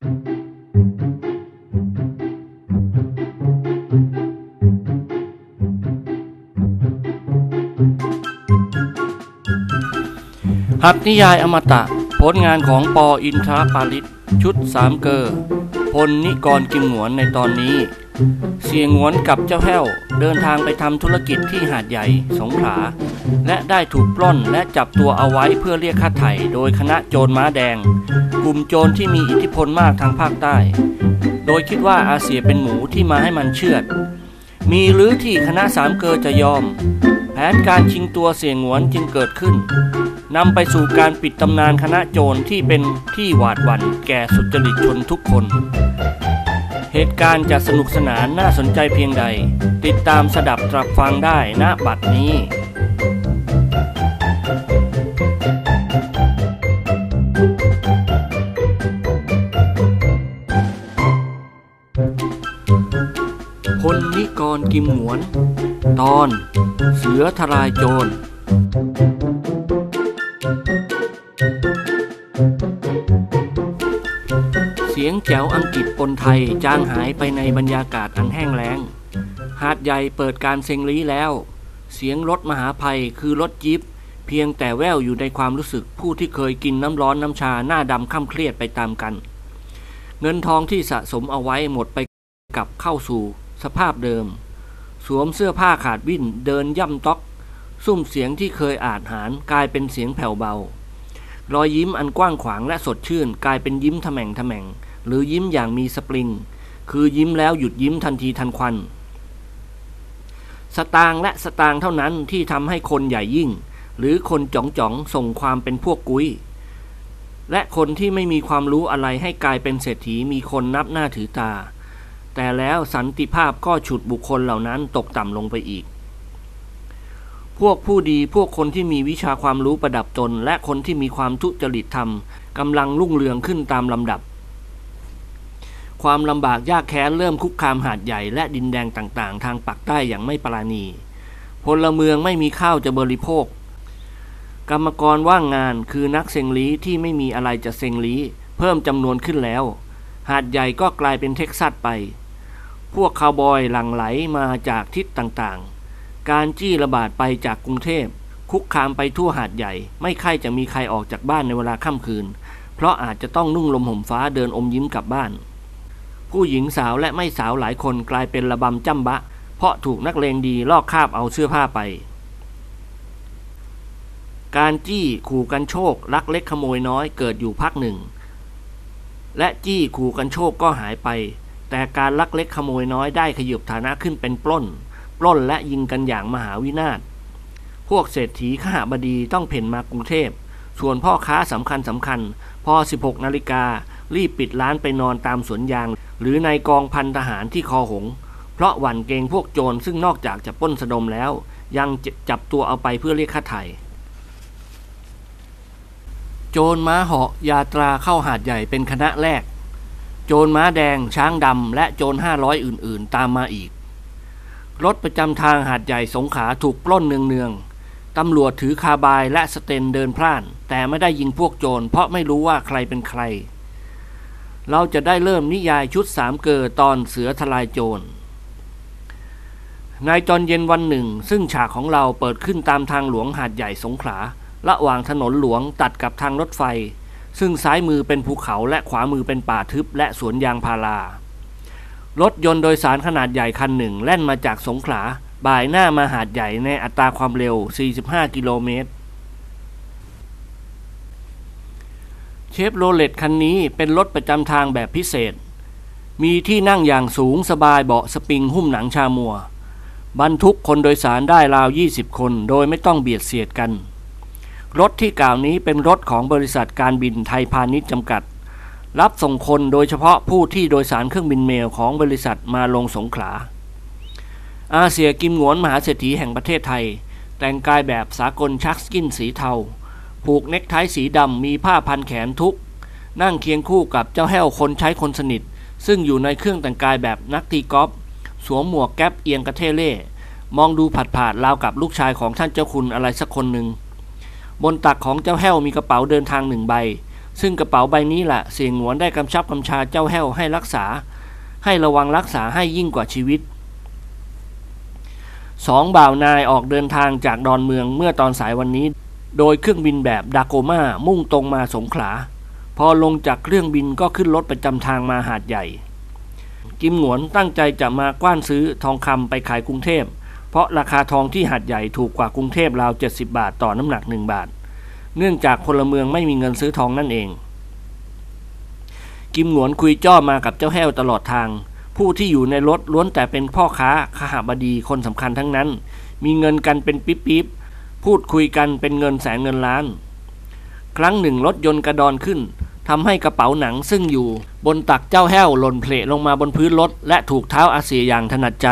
หัตนิยายอมตะ ผลงานของปออินทราปาลิต ชุดสามเกอร์พลนิกรกิมหวนในตอนนี้ เสียงวนกับเจ้าแห้วเดินทางไปทำธุรกิจที่หาดใหญ่สงขลาและได้ถูกปล้นและจับตัวเอาไว้เพื่อเรียกค่าไถ่โดยคณะโจรม้าแดง กลุ่มโจรที่มีอิทธิพลมากทางภาคใต้ โดยคิดว่าอาเซียเป็นหมูที่มาให้มันเชือด มีหรือที่คณะสามเกอจะยอม แผนการชิงตัวเสียงวนจึงเกิดขึ้นนำไปสู่การปิดตำนานคณะโจรที่เป็นที่หวาดหวั่นแก่สุจริตชนทุกคน เหตุการณ์จะสนุกสนานน่าสนใจเพียงใด ติดตามสดับตรับฟังได้ณบัดนี้พลนิกรกิมหวน ตอน เสือทลายโจร ยงแจ๋วอังกฤษปนไทยจางหายไปในบรรยากาศอันแห้งแล้ง หาดใหญ่เปิดการเซ็งลีแล้ว เสียงรถมหาภัยคือรถจิ๊บเพียงแต่แววอยู่ในความรู้สึกผู้ที่เคยกินน้ำร้อนน้ำชาหน้าดำค่ำเครียดไปตามกัน เงินทองที่สะสมเอาไว้หมดไปกับเข้าสู่ สภาพเดิม สวมเสื้อผ้าขาดวิ่นเดินย่ำต๊อกซุ่มเสียงที่เคยอาจหารกลายเป็นเสียงแผ่วเบา รอยยิ้มอันกว้างขวางและสดชื่น กลายเป็นยิ้มทะแม่งทะแม่ง หรือยิ้มอย่างมีสปริง คือยิ้มแล้วหยุดยิ้มทันทีทันควัน สตางและสตางเท่านั้นที่ทำให้คนใหญ่ยิ่ง หรือคนจ๋องจ๋องส่งความเป็นพวกกุ้ย และคนที่ไม่มีความรู้อะไรให้กลายเป็นเศรษฐีมีคนนับหน้าถือตา แต่แล้วสันติภาพก็ฉุดบุคคลเหล่านั้นตกต่ำลงไปอีกพวกผู้ดีพวกคนที่มีวิชาความรู้ประดับตน และคนที่มีความทุจริตธรรมกำลังรุ่งเรืองขึ้นตามลำดับ ความลำบากยากแค้นเริ่มคุกคามหาดใหญ่และดินแดงต่างๆ ทางปากใต้อย่างไม่ปราณี พลเมืองไม่มีข้าวจะบริโภค กรรมกรว่างงานคือนักเซงลีที่ไม่มีอะไรจะเซงลีเพิ่มจำนวนขึ้นแล้ว หาดใหญ่ก็กลายเป็นเท็กซัสไป พวกคาวบอยหลั่งไหลมาจากทิศต่างๆ การจี้ระบาดไปจากกรุงเทพ คุกคามไปทั่วหาดใหญ่ ไม่ใครจะมีใครออกจากบ้านในเวลาค่ำคืน เพราะอาจจะต้องนุ่งลมห่มฟ้าเดินอมยิ้มกลับบ้าน ผู้หญิงสาวและไม่สาวหลายคนกลายเป็นระบำจ้ำบะ เพราะถูกนักเลงดีลอกคาบเอาเสื้อผ้าไป การจี้ขู่กันโชคลักเล็กขโมยน้อยเกิดอยู่พักหนึ่ง และจี้ขู่กันโชคก็หายไป แต่การลักเล็กขโมยน้อยได้ขยบฐานะขึ้นเป็นปล้น ปล้นและยิงกันอย่างมหาวินาศพวกเศรษฐีข้าบดีต้องเพ่นมากรุงเทพส่วนพ่อค้าสำคัญสำคัญ พอ 16 นาฬิกา รีบปิดร้านไปนอนตามสวนยาง หรือในกองพันทหารที่คอหง เพราะหวั่นเกรงพวกโจรซึ่งนอกจากจะป้นสะดมแล้ว ยังจับตัวเอาไปเพื่อเรียกค่าไถ่โจรม้าเหาะยาตราเข้าหาดใหญ่เป็นคณะแรก โจรม้าแดงช้างดำและโจรห้าร้อยอื่น ๆ ตามมาอีก รถประจำทางหาดใหญ่สงขาถูกปล้นเนืองๆตำรวจถือคาบายและสเตนเดินพล่าน แต่ไม่ได้ยิงพวกโจรเพราะไม่รู้ว่าใครเป็นใคร เราจะได้เริ่มนิยายชุดสามเกอตอนเสือทลายโจรในตอนเย็นวันหนึ่ง ซึ่งฉากของเราเปิดขึ้นตามทางหลวงหาดใหญ่สงขลาระหว่างถนนหลวงตัดกับทางรถไฟ ซึ่งซ้ายมือเป็นภูเขาและขวามือเป็นป่าทึบและสวนยางพารารถยนต์โดยสารขนาดใหญ่คันหนึ่งแล่นมาจากสงขลาบ่ายหน้ามาหาดใหญ่ในอัตราความเร็ว 45 กิโลเมตร ชฟโรเลตคันนี้เป็นรถประจำทางแบบพิเศษ มีที่นั่งอย่างสุขสบายเบาะสปริงหุ้มหนัง chamois บรรทุกคนโดยสารได้ราว 20 คน โดยไม่ต้องเบียดเสียดกัน รถที่กล่าวนี้เป็นรถของบริษัทการบินไทยพาณิชย์จำกัด รับส่งคนโดยเฉพาะผู้ที่โดยสารเครื่องบินเมล์ของบริษัทมาลงสงขลา อาเสี่ยกิมหงวนมหาเศรษฐีแห่งประเทศไทย แต่งกายแบบสากล sharkskin สีเทา ผูกเน็คไทสีดำมีผ้าพันแขนทุก นั่งเคียงคู่กับเจ้าแห้วคนใช้คนสนิท ซึ่งอยู่ในเครื่องแต่งกายแบบนักตีกอล์ฟสวมหมวกแก๊ปเอียงกระเทเล่ มองดูผัดผาดราวกับลูกชายของท่านเจ้าคุณอะไรสักคนหนึ่ง บนตักของเจ้าแห้วมีกระเป๋าเดินทางหนึ่งใบ ซึ่งกระเป๋าใบนี้แหละเสียงหวนได้กำชับกำชาเจ้าแห้วให้รักษา ให้ระวังรักษาให้ยิ่งกว่าชีวิตสองบ่าวนายออกเดินทางจากดอนเมืองเมื่อตอนสายวันนี้ โดยเครื่องบินแบบดาโกมามุ่งตรงมาสงขลา พอลงจากเครื่องบินก็ขึ้นรถประจำทางมาหาดใหญ่ กิมหนวนตั้งใจจะมากว้านซื้อทองคำไปขายกรุงเทพ เพราะราคาทองที่หาดใหญ่ถูกกว่ากรุงเทพราว 70 บาทต่อน้ำหนัก 1 บาท เนื่องจากพลเมืองไม่มีเงินซื้อทองนั่นเอง กิมหนวนคุยจ้อมากับเจ้าแห้วตลอดทาง ผู้ที่อยู่ในรถล้วนแต่เป็นพ่อค้าขหบดีคนสำคัญทั้งนั้น มีเงินกันเป็นปิ๊บๆ พูดคุยกันเป็นเงินแสนเงินล้าน ครั้งหนึ่งรถยนต์กระดอนขึ้นทำให้กระเป๋าหนังซึ่งอยู่บนตักเจ้าแห้วหล่นเพลลงมาบนพื้นรถและถูกเท้าอาเซียอย่างถนัดใจ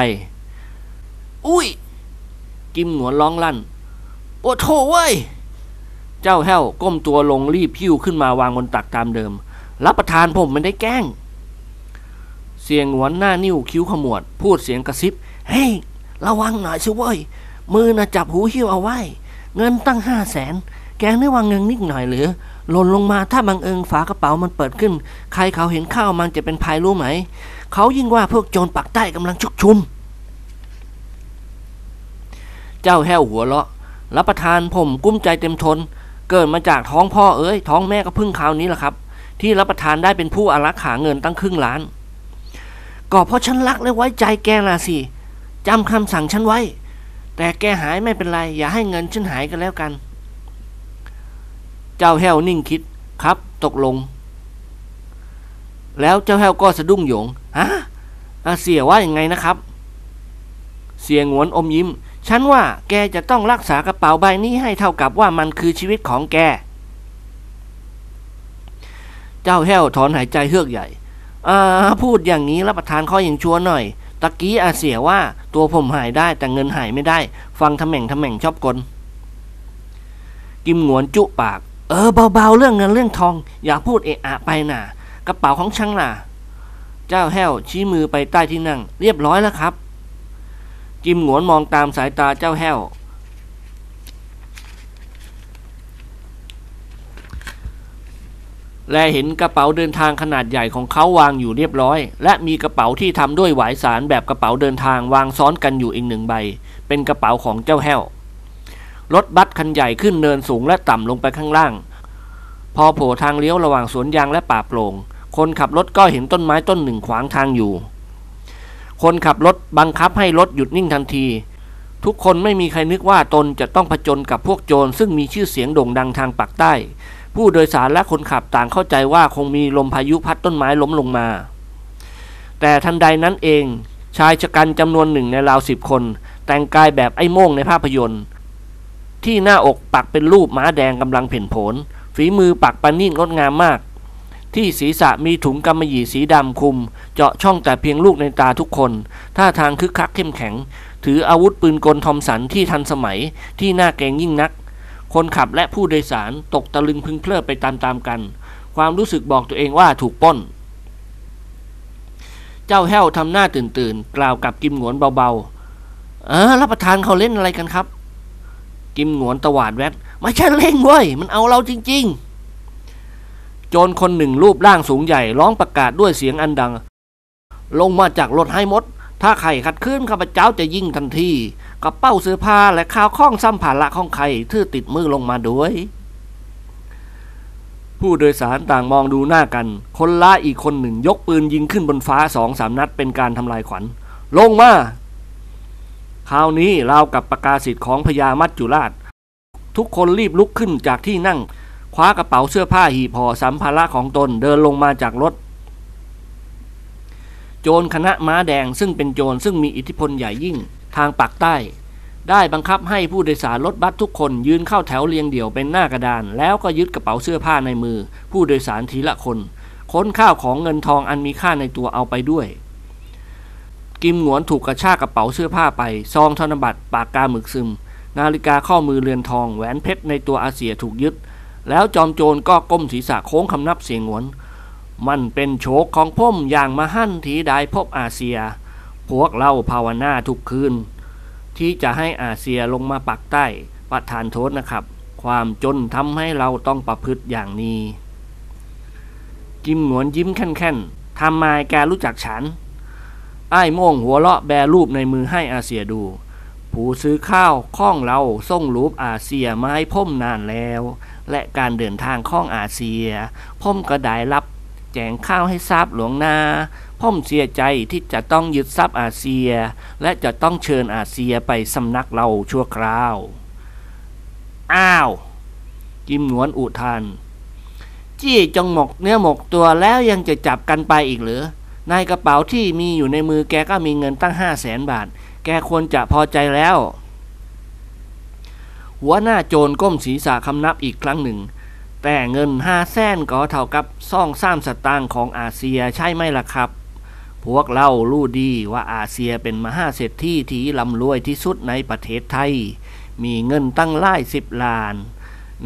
อุ้ย กิมหนวนร้องลั่น โอ้โถเว้ย เจ้าแห้วก้มตัวลงรีบพิ้วขึ้นมาวางบนตักตามเดิม รับประทานผมไม่ได้แกล้ง เสียงหวนหน้านิ้วคิ้วขมวด พูดเสียงกระซิบ เฮ้ย ระวังหน่อยสิเว้ย มือน่ะจับหูหิ้วเอาไว้ เงินตั้งห้าแสน แกงได้วางเงินนิดหน่อยหรือ หล่นลงมาถ้าบังเอิญฝากระเป๋ามันเปิดขึ้น ใครเขาเห็นข้าวมันจะเป็นภัยรู้ไหม เขายิ่งว่าพวกโจรปักใต้กำลังชุกชุม เจ้าแห้วหัวเราะ รับประทานผมกุ้มใจเต็มทน เกิดมาจากท้องพ่อเอ้ยท้องแม่ก็พึ่งคราวนี้แหละครับ ที่รับประทานได้เป็นผู้อารักขาเงินตั้งครึ่งล้าน ก็เพราะฉันรักและไว้ใจแกล่ะสิจำคำสั่งฉันไว้ แต่แกหายไม่เป็นไร อย่าให้เงินฉันหายกันแล้วกัน เจ้าแห้วนิ่งคิดครับ ตกลง แล้วเจ้าแห้วก็สะดุ้งโยงฮะเสียว่าอย่างไงนะครับ เสียงหวนอมยิ้ม ฉันว่าแกจะต้องรักษากระเป๋าใบนี้ให้เท่ากับว่ามันคือชีวิตของแก เจ้าแห้วถอนหายใจเฮือกใหญ่ อ่า พูดอย่างนี้รับประทานข้ออย่างชัวร์หน่อย ตะกี้อาเสียว่าตัวผมหายได้แต่เงินหายไม่ได้ ฟังทำแหม่งทำแหม่งชอบกล กิมหนวนจุปาก เออเบาๆเรื่องเงินเรื่องทอง อย่าพูดเอะอะไปน่ะ กระเป๋าของช่างน่ะ เจ้าแห้วชี้มือไปใต้ที่นั่ง เรียบร้อยแล้วครับ กิมหนวนมองตามสายตาเจ้าแห้ว และเห็นกระเป๋าเดินทางขนาดใหญ่ของเขาวางอยู่เรียบร้อย และมีกระเป๋าที่ทำด้วยหวายสารแบบกระเป๋าเดินทางวางซ้อนกันอยู่อีกหนึ่งใบ เป็นกระเป๋าของเจ้าแห้ว รถบัสคันใหญ่ขึ้นเนินสูงและต่ำลงไปข้างล่าง พอโผล่ทางเลี้ยวระหว่างสวนยางและป่าโปร่ง คนขับรถก็เห็นต้นไม้ต้นหนึ่งขวางทางอยู่ คนขับรถบังคับให้รถหยุดนิ่งทันที ทุกคนไม่มีใครนึกว่าตนจะต้องผจญกับพวกโจรซึ่งมีชื่อเสียงโด่งดังทางปากใต้ ผู้โดยสารและคนขับต่างเข้าใจว่าคงมีลมพายุพัดต้นไม้ล้มลงมา แต่ทันใดนั้นเอง ชายชะกันจำนวนหนึ่งในราวสิบคน แต่งกายแบบไอ้โม่งในภาพยนตร์ ที่หน้าอกปักเป็นรูปม้าแดงกำลังเพ่นโผนฝีมือปักปานิ่งงดงามมาก ที่ศีรษะมีถุงกำมะหยี่สีดำคุม เจาะช่องแต่เพียงลูกในตาทุกคนท่าทางคึกคักเข้มแข็ง ถืออาวุธปืนกลทอมสันที่ทันสมัยที่น่าเกรงยิ่งนัก คนขับและผู้โดยสารตกตะลึงพึงเพลิดไปตามๆกัน ความรู้สึกบอกตัวเองว่าถูกป้น เจ้าแห้วทำหน้าตื่นตื่นๆกล่าวกับกิมหงวนเบาๆ เออรับประทานเขาเล่นอะไรกันครับ กิมหงวนตวาดแวดไม่ใช่เล่นเว้ย มันเอาเราจริง ๆ โจรคนหนึ่งรูปร่างสูงใหญ่ร้องประกาศด้วยเสียงอันดัง ลงมาจากรถให้หมด ถ้าใครขัดขืนข้าพเจ้าจะยิงทันที กระเป๋าเสื้อผ้าและข้าวของซ้ำผ่าละของใครทื่อติดมือลงมาด้วย ผู้โดยสารต่างมองดูหน้ากัน คนร้ายอีกคนหนึ่งยกปืนยิงขึ้นบนฟ้าสองสามนัดเป็นการทำลายขวัญ ลงมาคราวนี้ราวกับประกาศสิทธิ์ของพญามัจจุราช ทุกคนรีบลุกขึ้นจากที่นั่ง คว้ากระเป๋าเสื้อผ้าหีบห่อสัมภาระของตนเดินลงมาจากรถ โจรคณะม้าแดงซึ่งเป็นโจรซึ่งมีอิทธิพลใหญ่ยิ่ง ทางปากใต้ ได้บังคับให้ผู้โดยสารรถบัสทุกคนยืนเข้าแถวเรียงเดี่ยวเป็นหน้ากระดาน แล้วก็ยึดกระเป๋าเสื้อผ้าในมือ ผู้โดยสารทีละคน ค้นข้าวของเงินทองอันมีค่าในตัวเอาไปด้วย กิมหงวนถูกกระชากกระเป๋าเสื้อผ้าไป ซองธนบัตรปากกาหมึกซึม นาฬิกาข้อมือเรือนทองแหวนเพชรในตัวอาเซียถูกยึด แล้วจอมโจรก็ก้มศีรษะโค้งคำนับเสียงหวนมันเป็นโชคของพ่มอย่างมาหั่นทีได้พบอาเซีย พวกเราภาวนาทุกคืน ที่จะให้อาเซียลงมาปักใต้ประทานโทษนะครับ ความจนทำให้เราต้องประพฤติอย่างนี้กิมหนวนยิ้มแค่นๆทำไมแกรู้จักฉันไอ้โม่งหัวเลาะแบรูปในมือให้อาเซียดู ผู้ซื้อข้าวข้องเราส่งรูปอาเซียมาให้พ่มนานแล้ว และการเดินทางข้องอาเซีย พ่มก็ได้รับ แจงข้าวให้ทราบหลวงนา พ่มเสียใจที่จะต้องยึดทรัพย์อาเซีย และจะต้องเชิญอาเซียไปสำนักเราชั่วคราว อ้าวกิมหนวนอุทาน จี้จงหมกเนื้อหมกตัวแล้วยังจะจับกันไปอีกหรือ ในกระเป๋าที่มีอยู่ในมือแกก็มีเงินตั้งห้าแสนบาท แกควรจะพอใจแล้ว หัวหน้าโจรก้มศีรษะคำนับอีกครั้งหนึ่งแต่เงินห้าแสนก็เท่ากับซ่องซ้ำสตางค์ของอาเซียใช่ไหมล่ะครับ พวกเรารู้ดีว่าอาเซียเป็นมหาเศรษฐีที่ร่ำรวยที่สุดในประเทศไทย มีเงินตั้งหลายสิบล้าน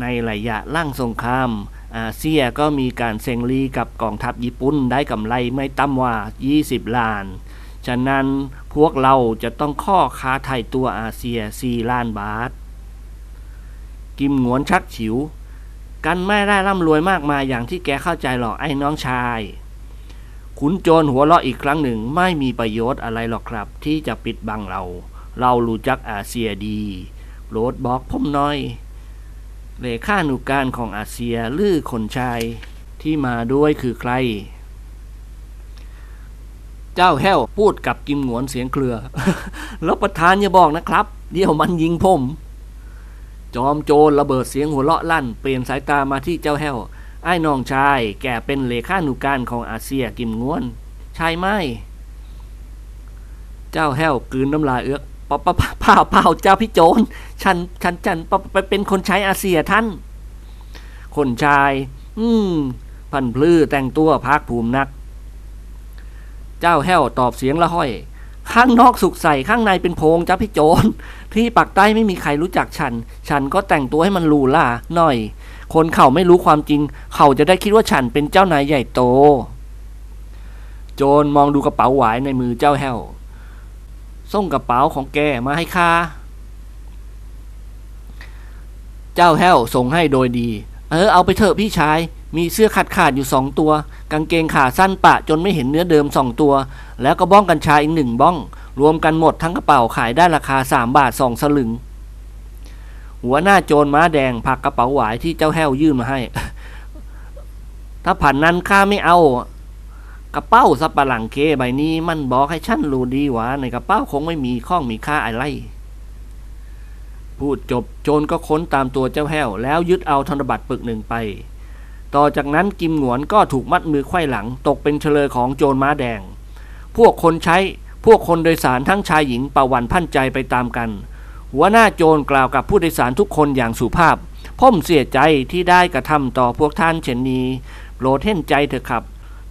ในระยะล่างสงคราม อาเซียก็มีการเซ็งลีกับกองทัพญี่ปุ่นได้กำไรไม่ต่ำกว่า 20 ล้าน ฉะนั้นพวกเราจะต้องข้อค้าไทยตัวอาเซีย 4 ล้านบาท กิมหงวนชักฉิว กันไม่ได้ร่ำรวยมากมายอย่างที่แกเข้าใจหรอกไอ้น้องชาย ขุนโจรหัวเราะอีกครั้งหนึ่งไม่มีประโยชน์อะไรหรอกครับ ที่จะปิดบังเรา เรารู้จักอาเซียดีโรดบอกผมหน่อย เลขานุการของอาเซียลือคนชายที่มาด้วยคือใคร เจ้าแห้วพูดกับกิมหงวนเสียงเครือ แล้วประธานอย่าบอกนะครับ เดี๋ยวมันยิงผม จอมโจรระเบิดเสียงหัวเราะลั่น เปลี่ยนสายตามาที่เจ้าแห้ว ไอ้น้องชาย แกเป็นเลขานุการของอาเซียกิมง้วน ใช่ไหม เจ้าแห้วกืนน้ำลายเอื้อกปะปะปะเปล่าเปล่าเจ้าพี่โจรฉัน ฉันฉันไปเป็นคนใช้อาเซียท่าน คนชาย อืม พันพลื้อแต่งตัวพักภูมินัก เจ้าแห้วตอบเสียงละห้อย ข้างนอกสุกใสข้างในเป็นโพงเจ้าพี่โจรที่ปักใต้ไม่มีใครรู้จักฉัน ฉันก็แต่งตัวให้มันรูล่าหน่อย คนเขาไม่รู้ความจริง เขาจะได้คิดว่าฉันเป็นเจ้านายใหญ่โต โจรมองดูกระเป๋าหวายในมือเจ้าแห้วส่งกระเป๋าของแกมาให้ข้าเจ้าแห้วส่งให้โดยดี เออเอาไปเถอะพี่ชาย มีเสื้อขาดขาดอยู่สองตัว กางเกงขาสั้นปะจนไม่เห็นเนื้อเดิมสองตัว แล้วก็บ้องกัญชาอีกหนึ่งบ้อง รวมกันหมดทั้งกระเป๋าขายได้ราคาสามบาทสองสลึง หัวหน้าโจรม้าแดงผักกระเป๋าหวายที่เจ้าแห้วยื่นมาให้ ถ้าผ่านนั้นข้าไม่เอา กระเป๋าสับปะหลังเคใบนี้ มันบอกให้ฉันรู้ดีว่าในกระเป๋าคงไม่มีข้องมีค่าอะไร พูดจบโจรก็ค้นตามตัวเจ้าแห้ว แล้วยึดเอาธนบัตรปึกหนึ่งไป ต่อจากนั้นกิมหงวนก็ถูกมัดมือไขว้หลัง ตกเป็นเฉลยของโจรม้าแดง พวกคนใช้พวกคนโดยสารทั้งชายหญิงประวันพันใจไปตามกัน หัวหน้าโจรกล่าวกับผู้โดยสารทุกคนอย่างสุภาพพ่มเสียใจที่ได้กระทำต่อพวกท่านเช่นนี้โปรดเห็นใจเถอะครับ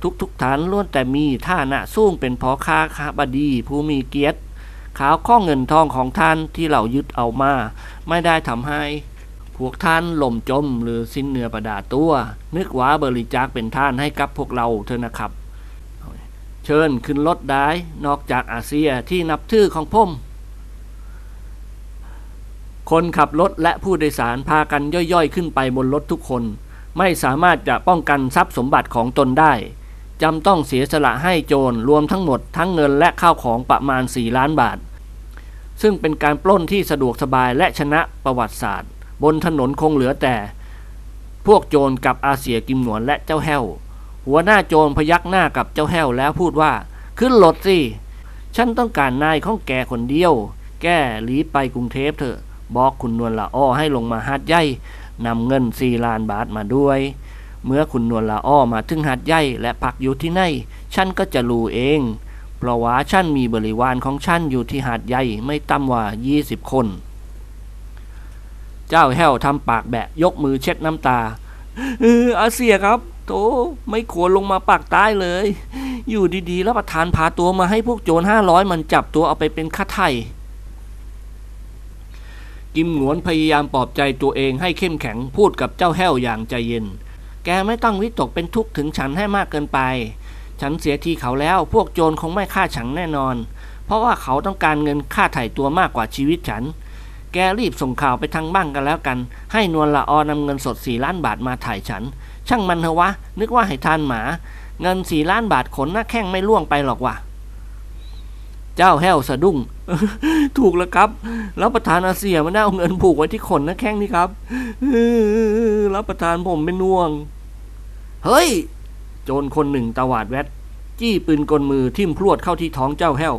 ทุกทุกฐานล้วนแต่มีท่านะสู้งเป็นพอค้าค้าบดีผู้มีเกียรติขาวข้อเงินทองของท่านที่เรายึดเอามา ไม่ได้ทำให้พวกท่านหล่มจมหรือสิ้นเนื้อประดาตัว นึกว่าบริจาคเป็นท่านให้กับพวกเราเถอะนะครับ เชิญขึ้นรถได้นอกจากอาเซียที่นับถือของผม คนขับรถและผู้โดยสารพากันย่อยๆ ขึ้นไปบนรถทุกคน ไม่สามารถจะป้องกันทรัพย์สมบัติของตนได้จำต้องเสียสละให้โจรรวมทั้งหมดทั้งเงินและข้าวของประมาณ 4 ล้านบาท ซึ่งเป็นการปล้นที่สะดวกสบายและชนะประวัติศาสตร์ บนถนนคงเหลือแต่ พวกโจรกับอาเสียกิมหนวนและเจ้าแห้ว หัวหน้าโจรพยักหน้ากับเจ้าแห้วแล้วพูดว่า ขึ้นรถสิฉันต้องการนายของแกคนเดียว แกหลีไปกรุงเทพเถอะ บอกคุณนวลละอ้อให้ลงมาหาดใหญ่นำเงินสี่ล้านบาทมาด้วย เมื่อคุณนวลละอ้อมาถึงหาดใหญ่และพักอยู่ที่ไหนฉันก็จะรู้เอง เพราะว่าฉันมีบริวารของฉันอยู่ที่หาดใหญ่ไม่ต่ำกว่า 20 คน เจ้าแห้วทำปากแบะยกมือเช็ดน้ำตาเอออาเซียครับโตไม่ควรลงมาปากใต้เลย อยู่ดีๆ แล้วประธานพาตัวมาให้พวกโจรห้าร้อยมันจับตัวเอาไปเป็นค่าไถ่ กิมหนวนพยายามปลอบใจตัวเองให้เข้มแข็งพูดกับเจ้าแห้วอย่างใจเย็น แกไม่ต้องวิตกเป็นทุกข์ถึงฉันให้มากเกินไป ฉันเสียทีเขาแล้วพวกโจรคงไม่ฆ่าฉันแน่นอน เพราะว่าเขาต้องการเงินค่าไถ่ตัวมากกว่าชีวิตฉัน แกรีบส่งข่าวไปทางบ้านกันแล้วกัน ให้นวลละออนำเงินสดสี่ล้านบาทมาถ่ายฉัน ช่างมันเถอะวะ นึกว่าให้ทานหมา เงินสี่ล้านบาทขนหน้าแข้งไม่ล่วงไปหรอกว่ะ เจ้าแห้วสะดุ้ง ถูกแล้วครับ รับประทานอาเซียมันได้เอาเงินผูกไว้ที่ขนน้าแข้งนี่ครับรับประทานผมเป็นน่วง เฮ้ย โจรคนหนึ่งตวาดแวดจี้ปืนกลมือทิ่มพรวดเข้าที่ท้องเจ้าแห้ว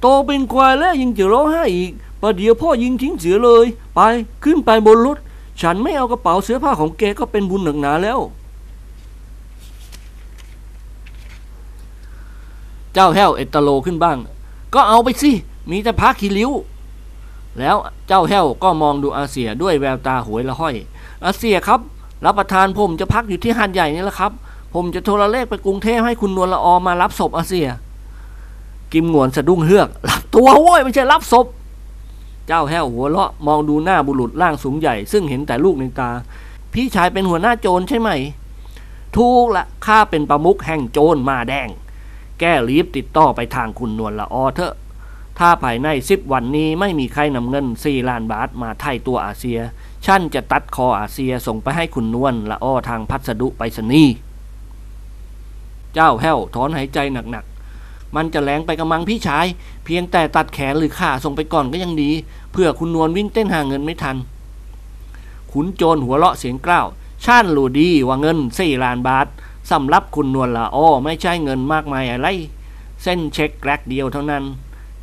โตเป็นควายแล้วยังจะร้องไห้อีกประเดี๋ยวพ่อยิงทิ้งเสือเลย ไปขึ้นไปบนรถ ฉันไม่เอากระเป๋าเสื้อผ้าของแกก็เป็นบุญหนักหนาแล้ว เจ้าแห้วเอตโลขึ้นบ้าง ก็เอาไปสิ มีแต่พักขี้ริ้ว แล้วเจ้าแห้วก็มองดูอาเซียด้วยแววตาหวยละห้อย อาเซียครับ รับประทานผมจะพักอยู่ที่หาดใหญ่นี่แหละครับ ผมจะโทรเลขไปกรุงเทพให้คุณนวลละออมารับศพอาเซีย กิมงวนสะดุ้งเฮือกรับตัวโว้ยไม่ใช่รับศพ เจ้าแห้วหัวเราะมองดูหน้าบุรุษร่างสูงใหญ่ ซึ่งเห็นแต่ลูกในตา พี่ชายเป็นหัวหน้าโจรใช่ไหม ถูกละข้าเป็นประมุขแห่งโจรมาแดง แก้รีบติดต่อไปทางคุณนวลละออเถอะ ถ้าภายในสิบวันนี้ไม่มีใครนำเงินสี่ล้านบาทมาไถ่ตัวอาเซีย ฉันจะตัดคออาเซียส่งไปให้คุณนวลละอ้อทางพัสดุไปรษณีย์เจ้าแห้วถอนหายใจหนักๆ มันจะแรงไปกระมังพี่ชาย เพียงแต่ตัดแขนหรือขาส่งไปก่อนก็ยังดี เพื่อคุณนวลวิ่งเต้นหาเงินไม่ทัน ขุนโจรหัวเราะเสียงกล้าวชาติรู้ดีว่าเงินสี่ล้านบาท สำหรับคุณนวลละอ้อไม่ใช่เงินมากมายอะไร เส้นเช็คแกรกเดียวเท่านั้น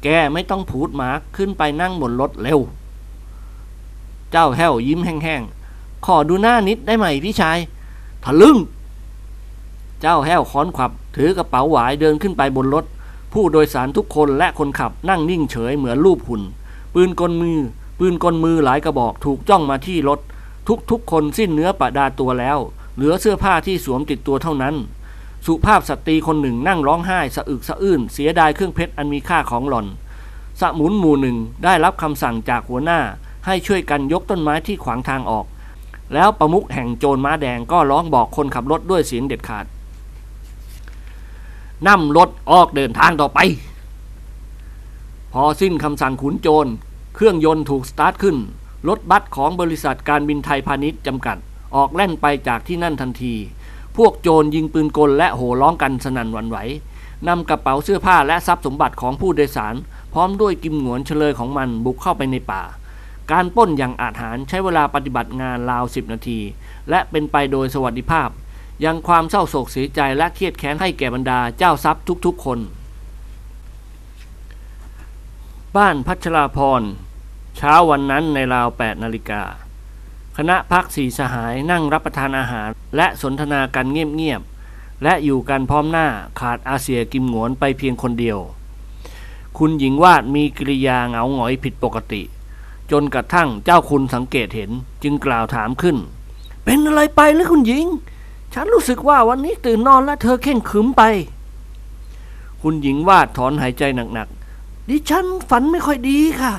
แกไม่ต้องผูดหมาขึ้นไปนั่งบนรถเร็ว เจ้าแห้วยิ้มแห้งๆ ขอดูหน้านิดได้ไหมพี่ชาย ทะลึ่ง เจ้าแห้วค้อนขวับ ถือกระเป๋าหวายเดินขึ้นไปบนรถ ผู้โดยสารทุกคนและคนขับนั่งนิ่งเฉยเหมือนรูปหุ่น ปืนกลมือ ปืนกลมือหลายกระบอกถูกจ้องมาที่รถ ทุกๆคนสิ้นเนื้อประดาตัวแล้ว เหลือเสื้อผ้าที่สวมติดตัวเท่านั้น สุภาพสตรีคนหนึ่งนั่งร้องไห้สะอึกสะอื้นเสียดายเครื่องเพชรอันมีค่าของหล่อน สมุนหมู่หนึ่งได้รับคำสั่งจากหัวหน้าให้ช่วยกันยกต้นไม้ที่ขวางทางออก แล้วประมุขแห่งโจรม้าแดงก็ร้องบอกคนขับรถด้วยเสียงเด็ดขาดนำรถออกเดินทางต่อไป พอสิ้นคำสั่งขุนโจร เครื่องยนต์ถูกสตาร์ทขึ้น รถบัสของบริษัทการบินไทยพาณิชย์จำกัด ออกแล่นไปจากที่นั่นทันที พวกโจรยิงปืนกลและโห่ร้องกันสนั่นวันไหวนำกระเป๋าเสื้อผ้าและทรัพย์สมบัติของผู้โดยสาร พร้อมด้วยกิมหงวนเชลยของมันบุกเข้าไปในป่า การป้นอย่างอาจหาญใช้เวลาปฏิบัติงานราวสิบนาที และเป็นไปโดยสวัสดิภาพ ยังความเศร้าโศกเสียใจและเคียดแค้นให้แก่บรรดาเจ้าทรัพย์ทุกๆคน บ้านพัชราพร เช้าวันนั้นในราว8นาฬิกา คณะพักสีสหายนั่งรับประทานอาหาร และสนทนากันเงียบๆ และอยู่กันพร้อมหน้าขาดอาเซียกิมหงวนไปเพียงคนเดียว คุณหญิงวาดมีกิริยาเหงาหงอยผิดปกติ จนกระทั่งเจ้าคุณสังเกตเห็นจึงกล่าวถามขึ้น เป็นอะไรไปหรือคุณหญิง ฉันรู้สึกว่าวันนี้ตื่นนอนแล้วเธอเข่งขึมไป คุณหญิงวาดถอนหายใจหนักๆ ดิฉันฝันไม่ค่อยดีค่ะ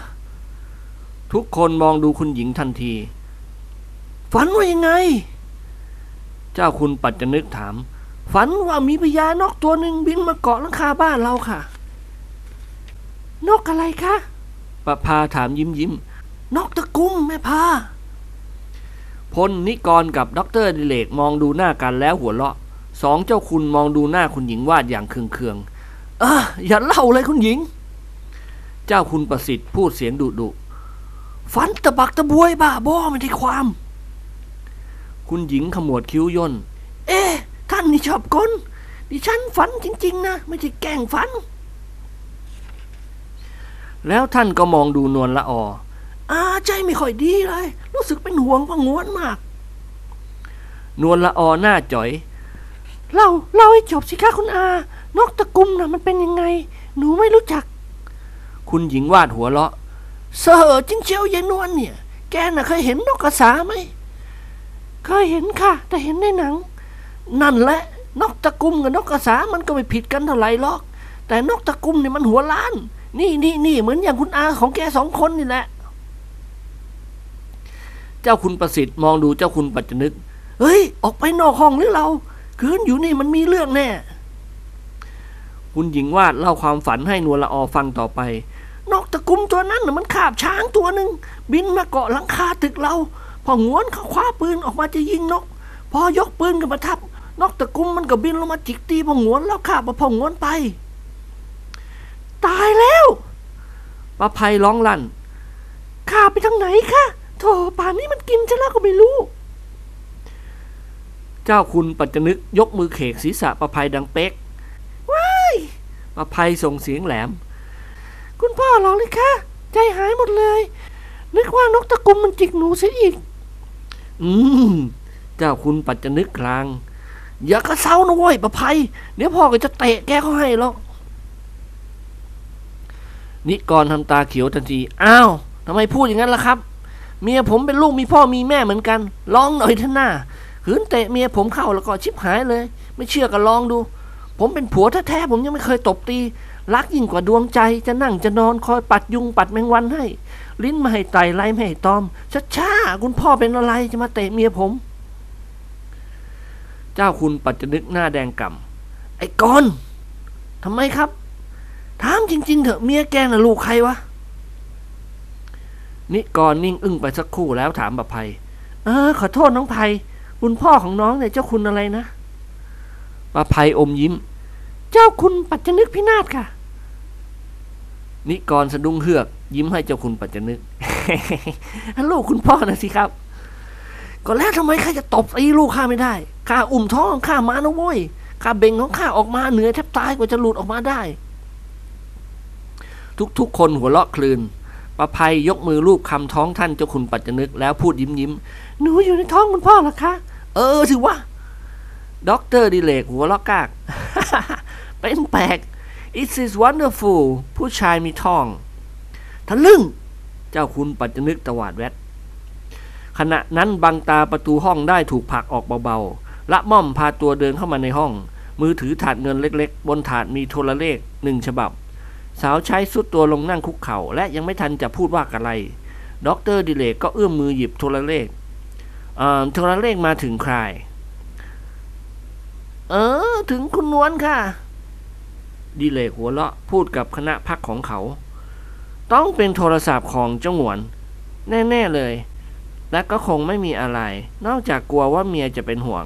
ทุกคนมองดูคุณหญิงทันที ฝันว่ายังไง เจ้าคุณปัจจนึกถาม ฝันว่ามีพญานกตัวหนึ่งบินมาเกาะหลังคาบ้านเราค่ะ นกอะไรคะประภาถามยิ้มยิ้มนกตะกรุมแม่ภาพลนิกรกับด็อกเตอร์ดิเรกมองดูหน้ากันแล้วหัวเราะสองเจ้าคุณมองดูหน้าคุณหญิงวาดอย่างเคืองๆเอออย่าเล่าเลยคุณหญิง เจ้าคุณประสิทธิ์พูดเสียงดุดุฝันตะบักตะบวยบ้าบอไม่ได้ความ คุณหญิงขมวดคิ้วย่น เอ๊ะท่านนี่ชอบกลดิฉันฝันจริง ๆ นะ ไม่ใช่แกล้งฝัน แล้วท่านก็มองดูนวลละอออาใจไม่ค่อยดีเลย รู้สึกเป็นห่วงพะงวนมาก นวลละออหน้าจ่อยเล่าเล่าให้จบสิคะคุณอา นกตะกุมนะมันเป็นยังไง หนูไม่รู้จัก คุณหญิงวาดหัวเราะเสอจริงเชียวยายนวลเนี่ย แกน่ะเคยเห็นนกกระสาไหม เคยเห็นค่ะ แต่เห็นในหนัง นั่นแหละ นกตะกุมกับนกกระสามันก็ไม่ผิดกันเท่าไหร่หรอก แต่นกตะกุมเนี่ยมันหัวล้าน นี่นี่นี่เหมือนอย่างคุณอาของแกสองคนนี่แหละ เจ้าคุณประสิทธิ์มองดูเจ้าคุณปัจจนึก เฮ้ย ออกไปนอกห้องหรือเรา คืนอยู่นี่มันมีเรื่องแน่ คุณหญิงวาดเล่าความฝันให้นวลละออฟังต่อไปนกตะกุมตัวนั้นน่ะมันขาบช้างตัวหนึ่งบินมาเกาะหลังคาตึกเรา พองวนเขาคว้าปืนออกมาจะยิงนก พอยกปืนกันมาทับ นกตะกุมมันก็บินลงมาจิกตีพองวนแล้วข้าประพองวนไป ตายแล้วป้าภัยร้องลั่นข้าไปทางไหนคะโถป่านนี้มันกินฉันแล้วก็ไม่รู้ เจ้าคุณปัจจนึกยกมือเขกศีรษะประภัยดังเป๊กว้ายประภัยส่งเสียงแหลม คุณพ่อหรอกเลยคะ ใจหายหมดเลย นึกว่านกตะกุมมันจิกหนูเสียอีก อืม เจ้าคุณปัจจนึกกลาง อย่ากระเซ้านะเว้ยประภัย เดี๋ยวพ่อก็จะเตะแกเขาให้หรอก นิกรทำตาเขียวทันที อ้าวทำไมพูดอย่างนั้นล่ะครับ เมียผมเป็นลูกมีพ่อมีแม่เหมือนกัน ลองหน่อยเถอะหน้าหืนเตะเมียผมเข้าแล้วก็ชิบหายเลย ไม่เชื่อก็ลองดู ผมเป็นผัวแท้ๆผมยังไม่เคยตบตี รักยิ่งกว่าดวงใจจะนั่งจะนอนคอยปัดยุงปัดแมงวันให้ ลิ้นไม่ให้ไตไล่ไม่ให้ตอมช้าๆคุณพ่อเป็นอะไรจะมาเตะเมียผม เจ้าคุณปัจจนึกหน้าแดงก่ำไอ้กอนทำไมครับถามจริง ๆ เถอะเมียแกน่ะลูกใครวะนิกรนิ่งอึ้งไปสักครู่แล้วถามบัพภัยเออขอโทษน้องภัยคุณพ่อของน้องเนี่ยเจ้าคุณอะไรนะบัพภัยอมยิ้ม เจ้าคุณปัจจนึกพินาศค่ะ นิกรสะดุ้งเฮือก ยิ้มให้เจ้าคุณปัจจนึกลูกคุณพ่อนะสิครับ ก็แล้วทำไมข้าจะตบตีลูกข้าไม่ได้ข้าอุ้มท้องของข้ามานะโว้ยข้าเบ่งของข้าออกมาเหนื่อยแทบตายกว่าจะหลุดออกมาได้ ทุกๆคนหัวเราะครืนประไพยกมือลูบคลำท้องท่านเจ้าคุณปัจจนึกแล้วพูดยิ้มยิ้มหนูอยู่ในท้องคุณพ่อเหรอคะ เออถือว่าด็อกเตอร์ดิเรกหัวเราะก๊าก เป็นแปลก It is wonderful ผู้ชายมีท้อง ทะลึ่ง เจ้าคุณปัจจนึกตวาดแว้ดขณะนั้นบังตาประตูห้องได้ถูกผลักออกเบาๆ ละม่อมพาตัวเดินเข้ามาในห้อง มือถือถาดเงินเล็กๆ บนถาดมีโทรเลขหนึ่งฉบับ สาวใช้ทรุดตัวลงนั่งคุกเข่า และยังไม่ทันจะพูดว่าอะไรด็อกเตอร์ดิเรกก็เอื้อมมือหยิบโทรเลขอ่อโทรเลขมาถึงใคร เออ ถึงคุณนวลค่ะ ดิเลกหัวเราะพูดกับคณะพักของเขา ต้องเป็นโทรศัพท์ของเจ้าหวน แน่ๆเลย และก็คงไม่มีอะไร นอกจากกลัวว่าเมียจะเป็นห่วง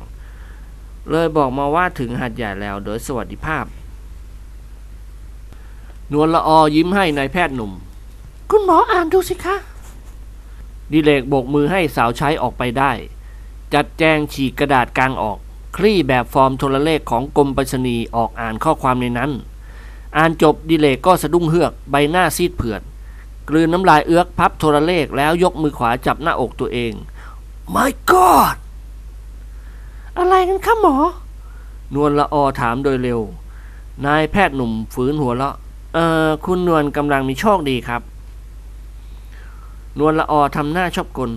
เลยบอกมาว่าถึงหัดใหญ่แล้วโดยสวัสดิภาพ นวลละออยิ้มให้นายแพทย์หนุ่ม คุณหมออ่านดูสิคะ ดิเลกโบกมือให้สาวใช้ออกไปได้ จัดแจงฉีกกระดาษกลางออกคลี่แบบฟอร์มโทรเลขของกรมไปรษณีย์ออกอ่านข้อความในนั้น อ่านจบดิเลกก็สะดุ้งเฮือกใบหน้าซีดเผือดกลืนน้ำลายเอื้อกพับโทรเลขแล้วยกมือขวาจับหน้าอกตัวเอง My God อะไรกันคะหมอ นวลละออถามโดยเร็ว นายแพทย์หนุ่มฝืนหัวเราะเออคุณนวลกำลังมีโชคดีครับ นวลละออทำหน้าชอบกล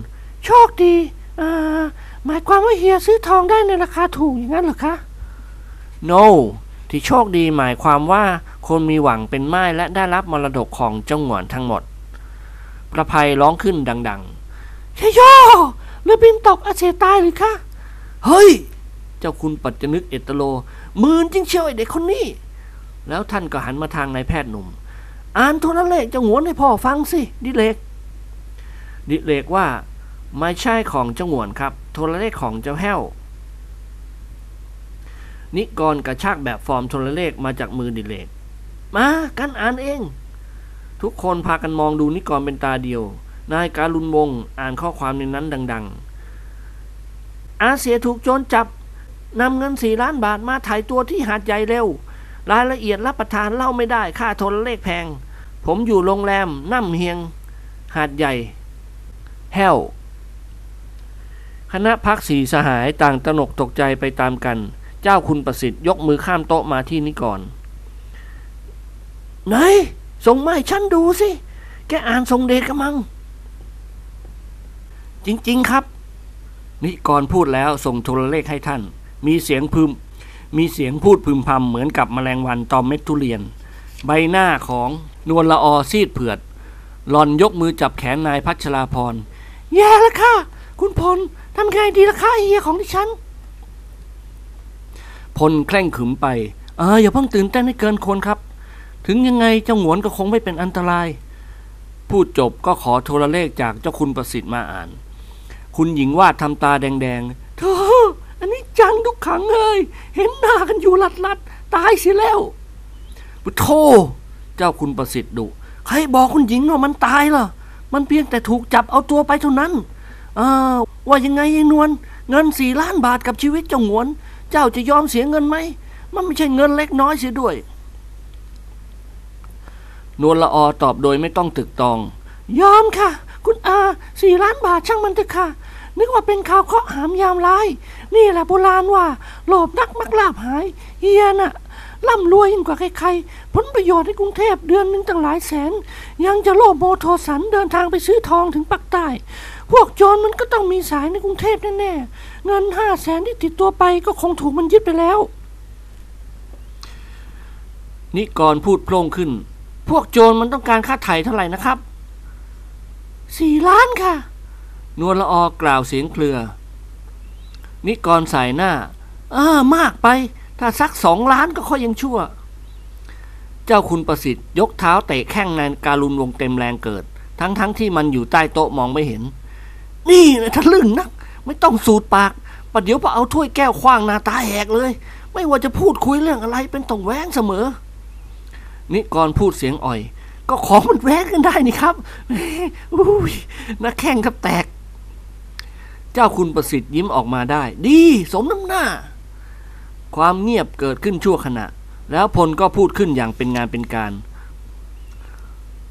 โชคดีเอ่อหมายความว่าเฮียซื้อทองได้ในราคาถูกอย่างนั้นเหรอคะ No ที่โชคดีหมายความว่าคนมีหวังเป็นไม้และได้รับมรดกของเจ้าหงวนทั้งหมด ประภัยร้องขึ้นดังๆชยโยเรือบินตกอาเซตายหรือคะเฮ้ย เจ้าคุณปัจจนึกเอตโลมืนจริงเชียวไอเด็กคนนี้ แล้วท่านก็หันมาทางนายแพทย์หนุ่ม อ่านโทรเลขเจ้าหงวนให้พ่อฟังสิ ดิเลก ดิเลกว่า ไม่ใช่ของเจ้าหงวนครับ โทรเลขของเจ้าแห้ว นิกรกระชากแบบฟอร์มโทรเลขมาจากมือดิเลก มากันอ่านเอง ทุกคนพากันมองดูนิกรเป็นตาเดียว นายการุณวงอ่านข้อความในนั้นดัง ๆ อาเสียถูกโจรจับนำเงินสี่ล้านบาทมาถ่ายตัวที่หาดใหญ่เร็ว รายละเอียดรับประทานเล่าไม่ได้ค่าโทรเลขแพง ผมอยู่โรงแรมน้ำเฮียง หาดใหญ่แห้วคณะพักสีสหายต่างตนกตกใจไปตามกัน เจ้าคุณประสิทธิ์ยกมือข้ามโต๊ะมาที่นิกรไหนส่งมาให้ฉันดูสิ แกอ่านทรงเดชกมัง จริง ๆ ครับ นิกรพูดแล้วส่งโทรเลขให้ท่าน มีเสียงพึมมีเสียงพูดพึมพำเหมือนกับแมลงวันตอมเม็ดทุเรียน ใบหน้าของนวลละออซีดเผือดหลอนยกมือจับแขนนายพัชราพร แย่แล้วค่ะ คุณพลทำไงดีล่ะคะเฮียของดิฉัน พลแคร่งขึมไปเอออย่าเพิ่งตื่นเต้นให้เกินคนครับ ถึงยังไงเจ้าหงวนก็คงไม่เป็นอันตราย พูดจบก็ขอโทรเลขจากเจ้าคุณประสิทธิ์มาอ่าน คุณหญิงวาดทำตาแดงๆเธออันนี้จังทุกขังเลย เห็นหน้ากันอยู่ลัดลัดตายเสียแล้วพุโธเจ้าคุณประสิทธิ์ดุใครบอกคุณหญิงว่ามันตายล่ะมันเพียงแต่ถูกจับเอาตัวไปเท่านั้นอ่าว่ายังไงยายนวลเงินสี่ล้านบาทกับชีวิตเจ้าหงวน เจ้าจะยอมเสียเงินไหม มันไม่ใช่เงินเล็กน้อยเสียด้วย นวลละออตอบโดยไม่ต้องตึกตอง ยอมค่ะ คุณอาสี่ล้านบาทช่างมันเถอะค่ะ นึกว่าเป็นข่าวเคาะหามยามร้าย นี่แหละโบราณว่าโลภนักมักลาบหายเฮียน่ะร่ำรวยยิ่งกว่าใครๆ ผลประโยชน์ในกรุงเทพเดือนหนึ่งตั้งหลายแสน ยังจะโลภโมโทสันเดินทางไปซื้อทองถึงปักใต้ พวกโจรมันก็ต้องมีสายในกรุงเทพแน่ๆ เงินห้าแสนที่ติดตัวไปก็คงถูกมันยึดไปแล้ว นิกรพูดโพล่งขึ้น พวกโจรมันต้องการค่าไถ่เท่าไหร่นะครับสี่ล้านค่ะ นวลละออกล่าวเสียงเครือ นิกรสายหน้า เออมากไป ถ้าสักสองล้านก็ค่อยยังชั่ว เจ้าคุณประสิทธิ์ยกเท้าเตะแข้งนายการุณวงเต็มแรงเกิด ทั้งๆทที่มันอยู่ใต้โต๊ะมองไม่เห็น นี่นะทะลึ่งนัก ไม่ต้องสูดปากประเดี๋ยวพอเอาถ้วยแก้วคว้างหน้าตาแหกเลย ไม่ว่าจะพูดคุยเรื่องอะไรเป็นต้องแว้งเสมอ นิกรพูดเสียงอ่อย ก็ของมันแว้งกันได้นี่ครับอุ้ยนักแข่งครับแตก เจ้าคุณประสิทธิ์ยิ้มออกมาได้ ดีสมน้ำหน้า ความเงียบเกิดขึ้นชั่วขณะ แล้วพลก็พูดขึ้นอย่างเป็นงานเป็นการ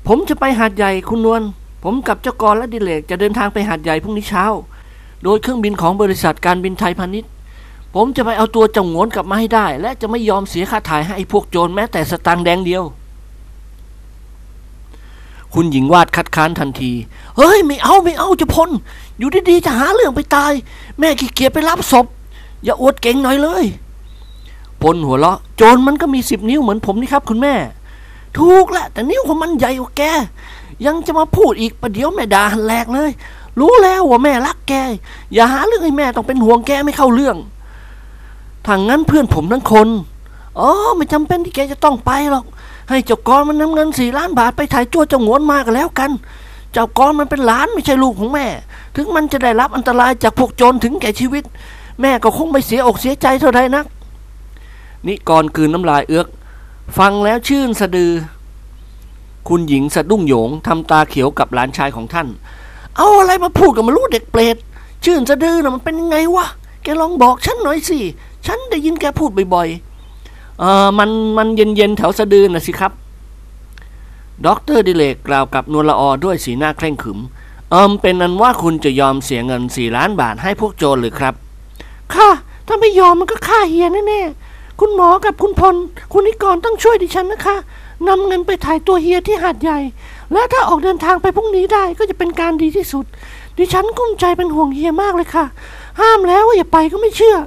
ผมจะไปหาดใหญ่คุณนวลผมกับเจ้ากรและดิเลกจะเดินทางไปหาดใหญ่พรุ่งนี้เช้า โดยเครื่องบินของบริษัทการบินไทยพาณิชย์ ผมจะไปเอาตัวจ้าหงวนกลับมาให้ได้ และจะไม่ยอมเสียค่าถ่ายให้พวกโจรแม้แต่สตางค์แดงเดียว คุณหญิงวาดคัดค้านทันที เฮ้ย ไม่เอาไม่เอาจะพลอยู่ดีๆจะหาเรื่องไปตาย แม่ขี้เกียจไปรับศพ อย่าอวดเก่งหน่อยเลยพลหัวเราะโจรมันก็มีสิบนิ้วเหมือนผมนี่ครับ คุณแม่ ถูกแหละแต่นิ้วของมันใหญ่กว่าแกยังจะมาพูดอีกประเดี๋ยวแม่ด่าหันแหลกเลย รู้แล้วว่าแม่รักแก อย่าหาเรื่องให้แม่ต้องเป็นห่วงแกไม่เข้าเรื่องทางั้นเพื่อนผมทั้งคน อ๋อ ไม่จำเป็นที่แกจะต้องไปหรอก ให้เจ้ากรมันนำเงินสี่ล้านบาทไปถ่ายจั่วเจ้าหงวนมากันแล้วกัน เจ้ากรมันเป็นหลานไม่ใช่ลูกของแม่ ถึงมันจะได้รับอันตรายจากพวกโจรถึงแก่ชีวิต แม่ก็คงไม่เสียอกเสียใจเท่าใดนัก นิกรกืนน้ำลายเอื้อก ฟังแล้วชื่นสะดือ คุณหญิงสะดุ้งโหยงทำตาเขียวกับหลานชายของท่าน เอาอะไรมาพูดกับมารู้เด็กเปรตชื่นสะดือนะมันเป็นยังไงวะแกลองบอกฉันหน่อยสิ ฉันได้ยินแกพูดบ่อยๆเออมันมันเย็นๆแถวสะดือนะสิครับด็อกเตอร์ดิเรกกล่าวกับนวลละออด้วยสีหน้าเคร่งขรึมเอิ่มเป็นอันว่าคุณจะยอมเสียเงินสี่ล้านบาทให้พวกโจรหรือครับ ค่ะถ้าไม่ยอมมันก็ฆ่าเฮียแน่ๆคุณหมอกับคุณพล คุณนิกรต้องช่วยดิฉันนะคะนำเงินไปไถ่ตัวเฮียที่หาดใหญ่ และถ้าออกเดินทางไปพรุ่งนี้ได้ก็จะเป็นการดีที่สุด ดิฉันกลุ้มใจเป็นห่วงเฮียมากเลยค่ะ ห้ามแล้วว่าอย่าไปก็ไม่เชื่อ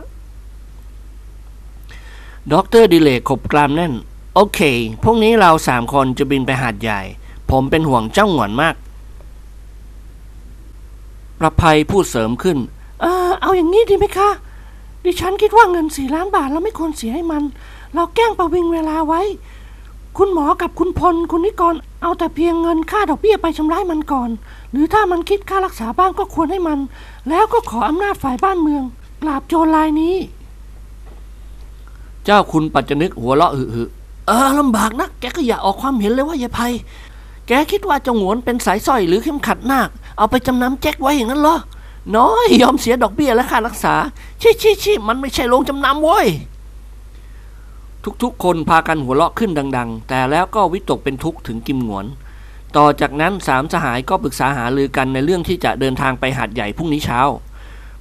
ด็อกเตอร์ดิเรกขบกรามแน่น โอเค พรุ่งนี้เราสามคนจะบินไปหาดใหญ่ ผมเป็นห่วงเจ้าหงวนมาก ประไพพูดเสริมขึ้น เออเอาอย่างนี้ดีไหมคะ ดิฉันคิดว่าเงินสี่ล้านบาทเราไม่ควรเสียให้มัน เราแกล้งประวิงเวลาไว้ คุณหมอกับคุณพล คุณนิกร เอาแต่เพียงเงินค่าดอกเบี้ยไปชำระมันก่อน หรือถ้ามันคิดค่ารักษาบ้างก็ควรให้มัน แล้วก็ขออำนาจฝ่ายบ้านเมือง ปราบโจรรายนี้ เจ้าคุณปัจจนึกหัวเราะหึหึเออลำบากนะแกก็อย่าออกความเห็นเลยว่าย่าภัย แกคิดว่าจ้าหงวนเป็นสายสร้อยหรือเข็มขัดนาค เอาไปจำนำแจ็คไว้อย่างนั้นเหรอ น้อยยอมเสียดอกเบี้ยและค่ารักษาชิชิชิมันไม่ใช่โรงจำนำเว้ย ทุกๆ คนพากันหัวเราะขึ้นดัง ๆ แต่แล้วก็วิตกเป็นทุกข์ถึงกิมหงวน ต่อจากนั้นสามสหายก็ปรึกษาหารือกันในเรื่องที่จะเดินทางไปหาดใหญ่พรุ่งนี้เช้า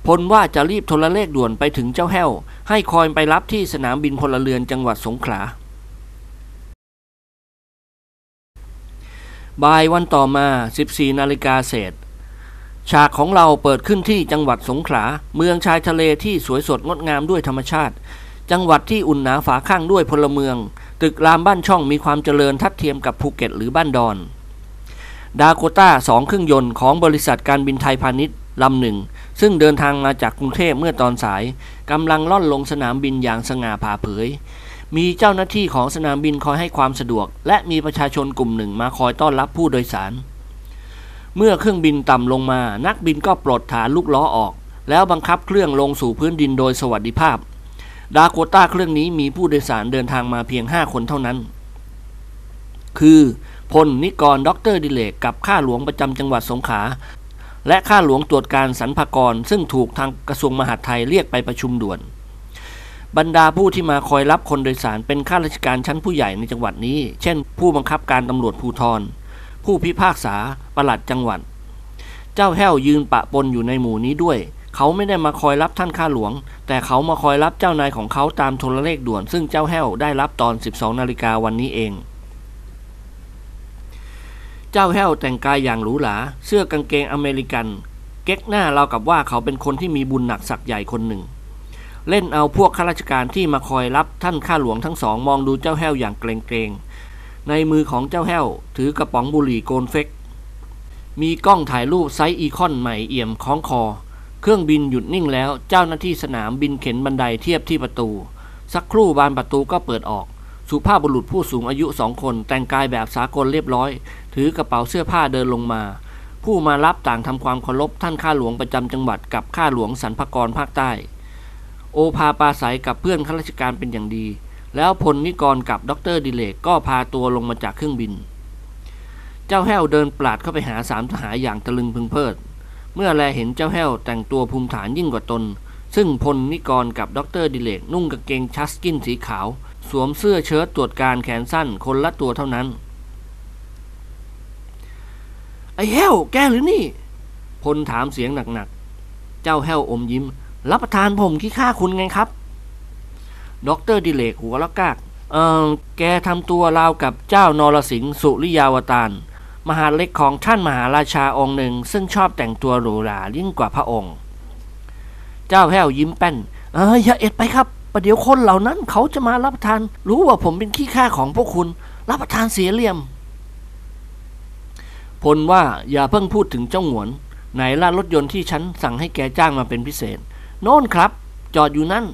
พลว่าจะรีบโทรเลขด่วนไปถึงเจ้าแห้ว ให้คอยไปรับที่สนามบินพลเรือนจังหวัดสงขลา บ่ายวันต่อมา 14 นาฬิกาเศษฉากของเราเปิดขึ้นที่จังหวัดสงขลา เมืองชายทะเลที่สวยสดงดงามด้วยธรรมชาติ จังหวัดที่อุ่นหนาฝาข้างด้วยพลเมือง ตึกรามบ้านช่องมีความเจริญทัดเทียมกับภูเก็ตหรือบ้านดอน ดาโกต้าสองเครื่องยนต์ของบริษัทการบินไทยพาณิชย์ลำหนึ่ง ซึ่งเดินทางมาจากกรุงเทพเมื่อตอนสายกำลังล่อนลงสนามบินอย่างสง่าผ่าเผย มีเจ้าหน้าที่ของสนามบินคอยให้ความสะดวก และมีประชาชนกลุ่มหนึ่งมาคอยต้อนรับผู้โดยสาร เมื่อเครื่องบินต่ำลงมา นักบินก็ปลดฐานลูกล้อออก แล้วบังคับเครื่องลงสู่พื้นดินโดยสวัสดิภาพ ดาโกต้าเครื่องนี้มีผู้โดยสารเดินทางมาเพียง 5 คนเท่านั้น คือพลนิกรด็อกเตอร์ดิเรกกับข้าหลวงประจำจังหวัดสงขลาและข้าหลวงตรวจการสรรพากร ซึ่งถูกทางกระทรวงมหาดไทยเรียกไปประชุมด่วน บรรดาผู้ที่มาคอยรับคนโดยสารเป็นข้าราชการชั้นผู้ใหญ่ในจังหวัดนี้ เช่น ผู้บังคับการตำรวจภูธร ผู้พิพากษาปลัดจังหวัด เจ้าแห้วยืนปะปนอยู่ในหมู่นี้ด้วย เขาไม่ได้มาคอยรับท่านข้าหลวง แต่เขามาคอยรับเจ้านายของเขาตามโทรเลขด่วน ซึ่งเจ้าแห้วได้รับตอน 12นาฬิกาวันนี้เอง เจ้าแห้วแต่งกายอย่างหรูหราเสื้อกางเกงอเมริกัน เก๊กหน้าเรากับว่าเขาเป็นคนที่มีบุญหนักสักใหญ่คนหนึ่ง เล่นเอาพวกข้าราชการที่มาคอยรับท่านข้าหลวงทั้งสองมองดูเจ้าแห้วอย่างเกรงๆในมือของเจ้าแห้ว ถือกระป๋องบุหรี่ Gold Flake มีกล้องถ่ายรูป Zeiss Ikon ใหม่เอี่ยมคล้องคอ เครื่องบินหยุดนิ่งแล้วเจ้าหน้าที่สนามบินเข็นบันไดเทียบที่ประตู สักครู่บานประตูก็เปิดออก สุภาพบุรุษผู้สูงอายุสองคนแต่งกายแบบสากลเรียบร้อย ถือกระเป๋าเสื้อผ้าเดินลงมา ผู้มารับต่างทำความเคารพท่านข้าหลวงประจำจังหวัดกับข้าหลวงสรรพากรภาคใต้ โอภาปราศรัยกับเพื่อนข้าราชการเป็นอย่างดี แล้วพลนิกรกับดรดิเรกก็พาตัวลงมาจากเครื่องบิน เจ้าแห้วเดินปราดเข้าไปหาสามสหายอย่างตะลึงพรึงเพริด เมื่อแลเห็นเจ้าแห้วแต่งตัวภูมิฐานยิ่งกว่าตน ซึ่งพลนิกรกับดรดิเรกนุ่งกางเกง sharkskin สีขาว สวมเสื้อเชิ้ตตรวจการแขนสั้นคนละตัวเท่านั้น ไอ้แห้วแกหรือนี่ พลถามเสียงหนักๆ เจ้าแห้วอมยิ้ม รับประทานผมขี้ข้าคุณไงครับดรดิเลกหัวละกากเออแกทำตัวราวกับเจ้านรสิงห์สุริยาวตาร มหาเล็กของท่านมหาราชาองค์หนึ่งซึ่งชอบแต่งตัวหรูหรายิ่งกว่าพระองค์ เจ้าแห้วยิ้มแป้น เอออย่าเอ็ดไปครับประเดี๋ยวคนเหล่านั้นเขาจะมารับประทาน รู้ว่าผมเป็นขี้ข้าของพวกคุณ รับประทานเสียเหลี่ยม พลว่าอย่าเพิ่งพูดถึงเจ้าหงวน ไหนล่ะรถยนต์ที่ฉันสั่งให้แกจ้างมาเป็นพิเศษ โน่นครับ จอดอยู่นั่น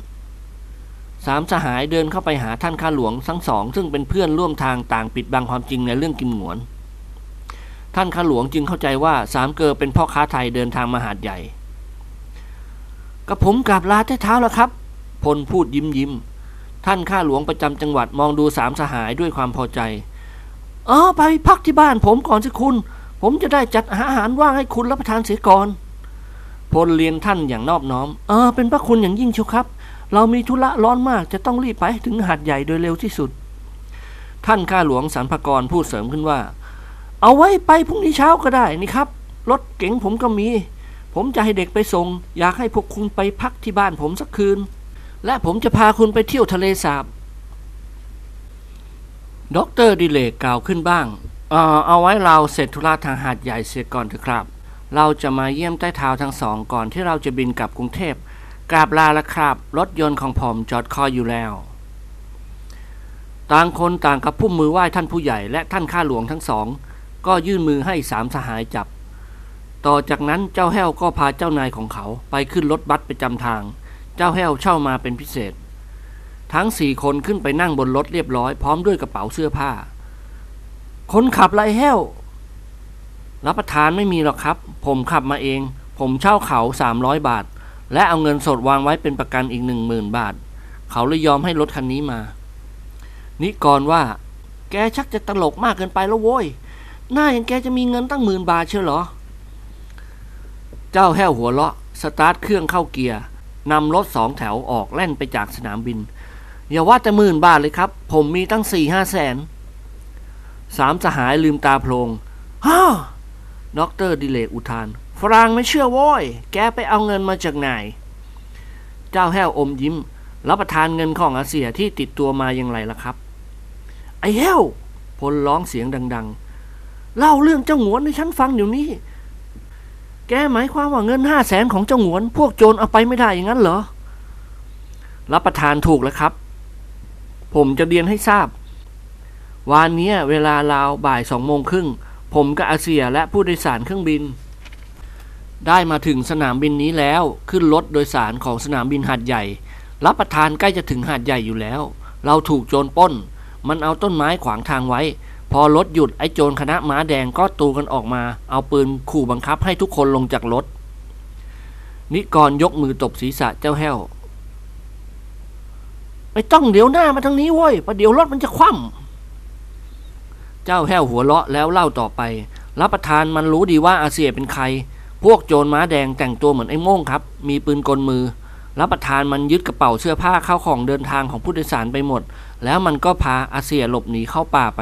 สามสหายเดินเข้าไปหาท่านข้าหลวงทั้งสอง ซึ่งเป็นเพื่อนร่วมทางต่างปิดบังความจริงในเรื่องกิมหงวน ท่านข้าหลวงจึงเข้าใจว่าสามเกอเป็นพ่อค้าไทยเดินทางมาหาดใหญ่กับผมกราบลาใต้เท้าแล้วครับ พลพูดยิ้มยิ้ม ท่านข้าหลวงประจำจังหวัดมองดูสามสหายด้วยความพอใจ เออไปพักที่บ้านผมก่อนสิคุณ ผมจะได้จัดอาหารว่างให้คุณรับประทานเสียก่อน พลเรียนท่านอย่างนอบน้อม เออ เป็นพระคุณอย่างยิ่งเชียวครับ เรามีธุระร้อนมากจะต้องรีบไปถึงหาดใหญ่โดยเร็วที่สุด ท่านข้าหลวงสรรพกรพูดเสริมขึ้นว่า เอาไว้ไปพรุ่งนี้เช้าก็ได้นี่ครับ รถเก๋งผมก็มี ผมจะให้เด็กไปส่ง อยากให้พวกคุณไปพักที่บ้านผมสักคืน และผมจะพาคุณไปเที่ยวทะเลสาบด็อกเตอร์ดิเรกกล่าวขึ้นบ้างเออเอาไว้เราเสร็จธุระทางหาดใหญ่เสียก่อนเถอะครับ เราจะมาเยี่ยมใต้เท้าทั้งสองก่อนที่เราจะบินกลับกรุงเทพกราบลาละครับ รถยนต์ของผมจอดคอยอยู่แล้ว ต่างคนต่างกระพุ่มมือไหว้ท่านผู้ใหญ่และท่านข้าหลวงทั้งสอง ก็ยื่นมือให้สามสหายจับ ต่อจากนั้นเจ้าแห้วก็พาเจ้านายของเขาไปขึ้นรถบัสประจำทาง เจ้าแห้วเช่ามาเป็นพิเศษ ทั้งสี่คนขึ้นไปนั่งบนรถเรียบร้อย พร้อมด้วยกระเป๋าเสื้อผ้า คนขับไรแห้ว รับประทานไม่มีหรอกครับ ผมขับมาเอง ผมเช่าเขาสามร้อยบาท และเอาเงินสดวางไว้เป็นประกันอีกหนึ่งหมื่นบาท เขาเลยยอมให้รถคันนี้มา นิกรว่า แกชักจะตลกมากเกินไปแล้วโว้ย หน้าอย่างแกจะมีเงินตั้งหมื่นบาทเชียวเหรอ เจ้าแห้วหัวเราะ สตาร์ทเครื่องเข้าเกียร์นำรถสองแถวออกแล่นไปจากสนามบิน อย่าว่าแต่หมื่นบาทเลยครับ ผมมีตั้งสี่ห้าแสน สามสหายลืมตาโพลงฮ่าด็อกเตอร์ดิเรกอุทาน ฝรั่งไม่เชื่อเว้ยแกไปเอาเงินมาจากไหน เจ้าแห้วอมยิ้ม รับประทานเงินของอาเสี่ยที่ติดตัวมาอย่างไรล่ะครับ ไอ้แห้วพลร้องเสียงดัง ๆ เล่าเรื่องเจ้าหงวนให้ฉันฟังเดี๋ยวนี้ แกหมายความว่าเงินห้าแสนของเจ้าหงวน พวกโจรเอาไปไม่ได้อย่างนั้นเหรอ รับประทานถูกแล้วครับ ผมจะเรียนให้ทราบ วานนี้เวลาราวบ่ายสองโมงครึ่ง ผมกับอาเซียและผู้โดยสารเครื่องบิน ได้มาถึงสนามบินนี้แล้ว ขึ้นรถโดยสารของสนามบินหาดใหญ่ รับประทานใกล้จะถึงหาดใหญ่อยู่แล้ว เราถูกโจรป้น มันเอาต้นไม้ขวางทางไว้ พอรถหยุดไอ้โจรคณะม้าแดงก็ตูกันออกมา เอาปืนขู่บังคับให้ทุกคนลงจากรถ นิกรยกมือตบศีรษะเจ้าแห้ว ไม่ต้องเดี๋ยวหน้ามาทางนี้เว้ยประเดี๋ยวรถมันจะคว่ำเจ้าแห้วหัวเราะแล้วเล่าต่อไป รับประทานมันรู้ดีว่าอาเซียเป็นใคร พวกโจรม้าแดงแต่งตัวเหมือนไอ้โม่งครับ มีปืนกลมือรับประทานมันยึดกระเป๋าเสื้อผ้าเข้าของเดินทางของผู้โดยสารไปหมด แล้วมันก็พาอาเซียหลบหนีเข้าป่าไป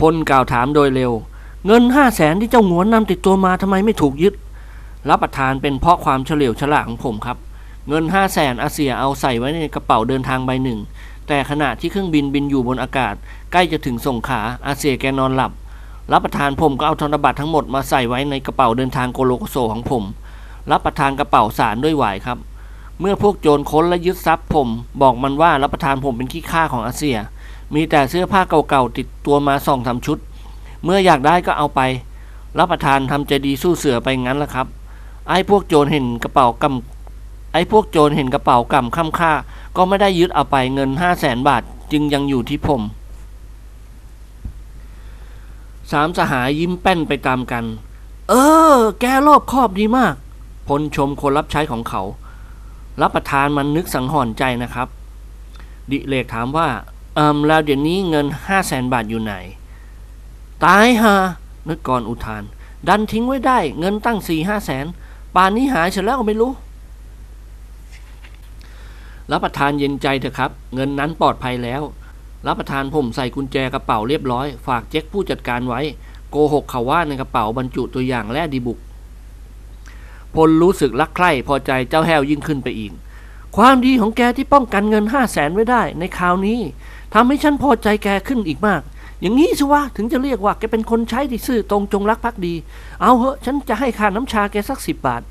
พลกล่าวถามโดยเร็ว เงินห้าแสนที่เจ้าหงวนนำติดตัวมาทำไมไม่ถูกยึด รับประทานเป็นเพราะความเฉลียวฉลาดของผมครับ เงินห้าแสนอาเซียเอาใส่ไว้ในกระเป๋าเดินทางใบหนึ่ง แต่ขณะที่เครื่องบินบินอยู่บนอากาศ ใกล้จะถึงส่งขาอาเซียแกนอนหลับ รับประทานผมก็เอาธนบัตรทั้งหมดมาใส่ไว้ในกระเป๋าเดินทางโกโลโกโซของผม รับประทานกระเป๋าสารด้วยหวายครับ เมื่อพวกโจรค้นและยึดทรัพย์ผม บอกมันว่ารับประทานผมเป็นขี้ข้าของอาเซีย มีแต่เสื้อผ้าเก่าๆติดตัวมาสองสาชุด เมื่ออยากได้ก็เอาไป รับประทานทำใจดีสู้เสือไปงั้นละครับ ไอ้พวกโจรเห็นกระเป๋ากำไอ้พวกโจรเห็นกระเป๋ากำค่ำค่า ก็ไม่ได้ยึดเอาไปเงินห้าแสนบาทจึงยังอยู่ที่ผมสามสหายยิ้มแป้นไปตามกัน เออ แกรอบคอบดีมาก พลชมคนรับใช้ของเขา รับประทานมันนึกสังหรณ์ใจนะครับ ดิเลกถามว่า เอิมแล้วเดี๋ยวนี้เงินห้าแสนบาทอยู่ไหน ตายฮะนึกก่อนอุทาน ดันทิ้งไว้ได้ เงินตั้งสี่ห้าแสนป่านนี้หายเฉยแล้วก็ไม่รู้รับประทานเย็นใจเถอะครับ เงินนั้นปลอดภัยแล้ว รับประทานผมใส่กุญแจกระเป๋าเรียบร้อย ฝากเจ๊กผู้จัดการไว้ โกหกเขาว่าในกระเป๋าบรรจุตัวอย่างแร่ดีบุก พลรู้สึกรักใคร่พอใจเจ้าแห้วยิ่งขึ้นไปอีก ความดีของแกที่ป้องกันเงินห้าแสนไว้ได้ในคราวนี้ ทำให้ฉันพอใจแกขึ้นอีกมาก อย่างนี้สิวะถึงจะเรียกว่าแกเป็นคนใช้ที่ซื่อตรงจงรักภักดี เอาเหอะฉันจะให้ค่าน้ำชาแกสักสิบบาท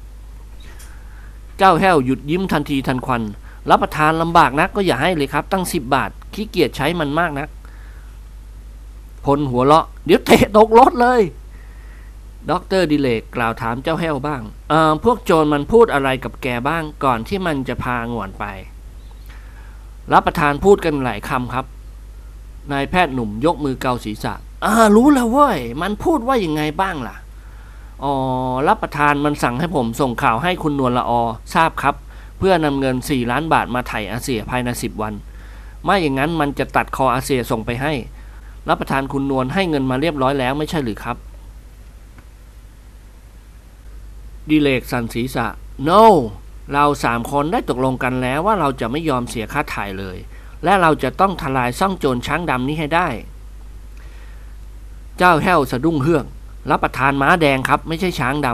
เจ้าแห้วหยุดยิ้มทันทีทันควัน รับประทานลำบากนักก็อย่าให้เลยครับ ตั้งสิบบาทขี้เกียจใช้มันมากนักพลหัวเราะ เดี๋ยวเตะตกรถเลยด็อกเตอร์ดิเรกกล่าวถามเจ้าแห้วบ้างเอ่อพวกโจรมันพูดอะไรกับแกบ้างก่อนที่มันจะพาหงวนไป รับประทานพูดกันหลายคำครับ นายแพทย์หนุ่มยกมือเกาศีรษะอ่ารู้แล้วเว้ย มันพูดว่ายังไงบ้างล่ะ อ๋อ รับประทานมันสั่งให้ผมส่งข่าวให้คุณนวลละอทราบครับ เพื่อนำเงิน 4 ล้านบาทมาไถ่อาเซียภายใน 10 วัน ไม่อย่างนั้นมันจะตัดคออาเซียส่งไปให้ รับประทานคุณนวลให้เงินมาเรียบร้อยแล้วไม่ใช่หรือครับ ดิเลกสันศีรษะ no เราสามคนได้ตกลงกันแล้วว่าเราจะไม่ยอมเสียค่าถ่ายเลย และเราจะต้องทลายซ่องโจรช้างดำนี้ให้ได้ เจ้าแห้วสะดุ้งเฮือกรับประทานม้าแดงครับ ไม่ใช่ช้างด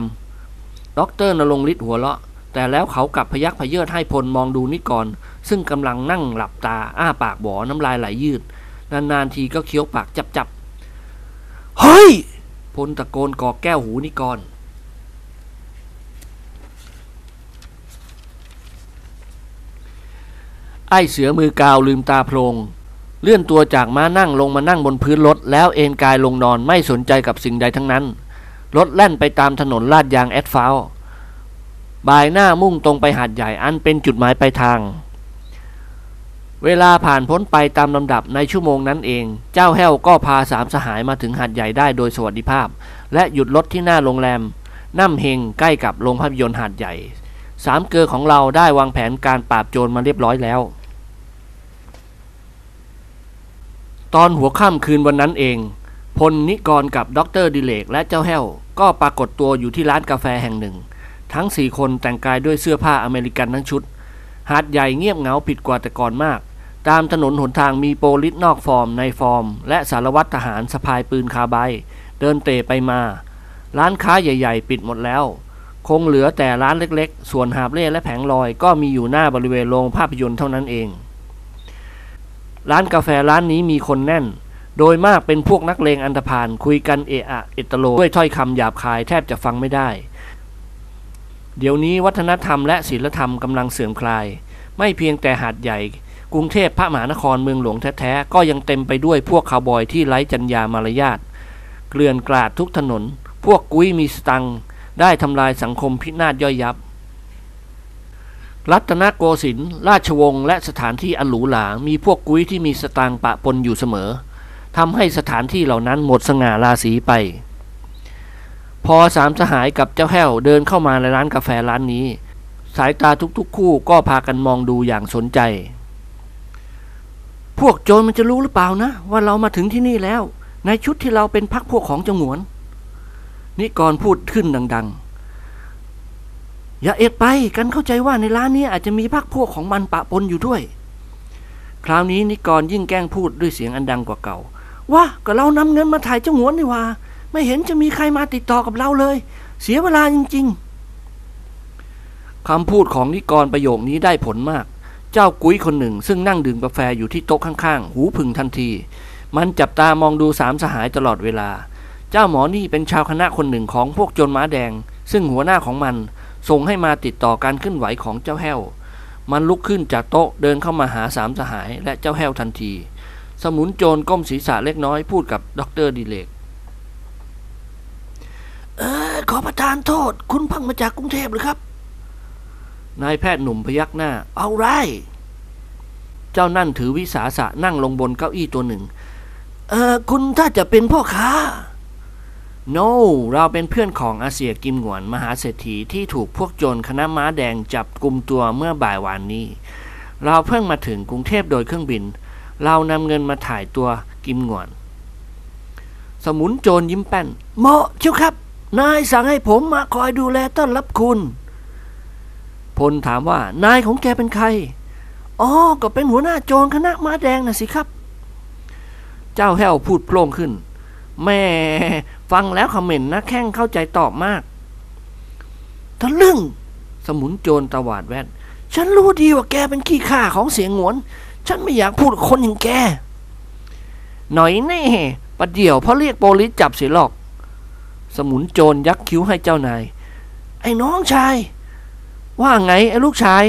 ำด็อกเตอร์นรงฤทธิ์หัวเราะ แต่แล้วเขากลับพยักพเยิดให้พลมองดูนิกร ซึ่งกำลังนั่งหลับตา อ้าปากหวอน้ำลายไหลยืด นานๆทีก็เคี้ยวปากจั๊บจั๊บเฮ้ยพลตะโกนกรอกแก้วหูนิกร ไอ้เสือมือกาวลืมตาโพลงเลื่อนตัวจากม้านั่งลงมานั่งบนพื้นรถ แล้วเอนกายลงนอนไม่สนใจกับสิ่งใดทั้งนั้น รถแล่นไปตามถนนลาดยางแอดฟาวบ่ายหน้ามุ่งตรงไปหาดใหญ่อันเป็นจุดหมายปลายทาง เวลาผ่านพ้นไปตามลำดับในชั่วโมงนั้นเอง เจ้าแห้วก็พาสามสหายมาถึงหาดใหญ่ได้โดยสวัสดิภาพ และหยุดรถที่หน้าโรงแรมน้ำเฮงใกล้กับโรงภาพยนตร์หาดใหญ่ สามเกลือของเราได้วางแผนการปราบโจรมาเรียบร้อยแล้ว ตอนหัวค่ำคืนวันนั้นเอง พลนิกรกับด็อกเตอร์ดิเรกและเจ้าแห้ว ก็ปรากฏตัวอยู่ที่ร้านกาแฟแห่งหนึ่ง ทั้งสี่คนแต่งกายด้วยเสื้อผ้าอเมริกันทั้งชุด หาดใหญ่เงียบเหงาผิดกว่าแต่ก่อนมาก ตามถนนหนทางมีโปลิสนอกฟอร์มในฟอร์ม และสารวัตรทหารสะพายปืนคาร์ไบน์เดินเตร่ไปมา ร้านค้าใหญ่ ๆ ปิดหมดแล้ว คงเหลือแต่ร้านเล็กๆ ส่วนหาบเร่และแผงลอยก็มีอยู่หน้าบริเวณโรงภาพยนตร์เท่านั้นเอง ร้านกาแฟร้านนี้มีคนแน่น โดยมากเป็นพวกนักเลงอันธพาลคุยกันเอะอะเอตโลด้วยถ้อยคำหยาบคายแทบจะฟังไม่ได้ เดี๋ยวนี้วัฒนธรรมและศีลธรรมกำลังเสื่อมคลาย ไม่เพียงแต่หาดใหญ่ กรุงเทพพระมหานครเมืองหลวงแท้ๆก็ยังเต็มไปด้วยพวกคาวบอยที่ไร้จรรยามารยาทเกลื่อนกลาดทุกถนน พวกกุ้ยมีสตังได้ทำลายสังคมพินาศย่อยยับ รัตนโกสินทร์ราชวงศ์และสถานที่อันหรูหรา มีพวกกุ้ยที่มีสตางค์ปะปนอยู่เสมอทำให้สถานที่เหล่านั้นหมดสง่าราศีไป พอสามสหายกับเจ้าแห้วเดินเข้ามาในร้านกาแฟร้านนี้ สายตาทุกๆ คู่ก็พากันมองดูอย่างสนใจ พวกโจรมันจะรู้หรือเปล่านะ ว่าเรามาถึงที่นี่แล้ว ในชุดที่เราเป็นพักพวกของจงหวน นิกรพูดขึ้นดัง ๆ อย่าเอ็ดไปกันเข้าใจว่าในร้านนี้อาจจะมีพักพวกของมันปะปนอยู่ด้วย คราวนี้นิกรยิ่งแกล้งพูดด้วยเสียงอันดังกว่าเก่า ว่าก็เรานำเงินมาถ่ายเจ้าหวนนี่ว่า ไม่เห็นจะมีใครมาติดต่อกับเราเลย เสียเวลาจริง ๆคำพูดของนิกรประโยคนี้ได้ผลมาก เจ้ากุ้ยคนหนึ่ง ซึ่งนั่งดื่มกาแฟอยู่ที่โต๊ะข้างๆ หูพึ่งทันที มันจับตามองดูสามสหายตลอดเวลา เจ้าหมอนี่เป็นชาวคณะคนหนึ่งของพวกโจรม้าแดง ซึ่งหัวหน้าของมัน ส่งให้มาติดต่อการเคลื่อนไหวของเจ้าแห้ว มันลุกขึ้นจากโต๊ะเดินเข้ามาหาสามสหายและเจ้าแห้วทันที สมุนโจรก้มศีรษะเล็กน้อยพูดกับดรดิเลกเออขอประทานโทษ คุณเพังมาจากกรุงเทพหรือครับ นายแพทย์หนุ่มพยักหน้า เอาไร เจ้านั่นถือวิสาสะนั่งลงบนเก้าอี้ตัวหนึ่ง เออคุณถ้าจะเป็นพ่อค้า โ no เราเป็นเพื่อนของอาเซียกิมหวนมหาเศรษฐีที่ถูกพวกโจรคณะม้าแดงจับกลุ่มตัวเมื่อบ่ายวานนี้ เราเพิ่งมาถึงกรุงเทพโดยเครื่องบิน เรานำเงินมาถ่ายตัวกิมหวน สมุนโจรยิ้มแป้นเหมาะเชียวครับ นายสั่งให้ผมมาคอยดูแลต้อนรับคุณ พลถามว่านายของแกเป็นใคร อ๋อ ก็เป็นหัวหน้าโจรคณะม้าแดงน่ะสิครับ เจ้าแห้วพูดโปร่งขึ้น แม่ฟังแล้วคอมเมนต์นะแข้งเข้าใจตอบมากทะลึ่ง สมุนโจรตวาดแว่น ฉันรู้ดีว่าแกเป็นขี้ข้าของเสียงหงวน ฉันไม่อยากพูดกับคนอย่างแก หน่อยแน่ประเดี๋ยวพอเรียกโปลิสจับเสียหรอก สมุนโจรยักคิ้วให้เจ้านาย ไอ้น้องชาย ว่าไงไอ้ลูกชาย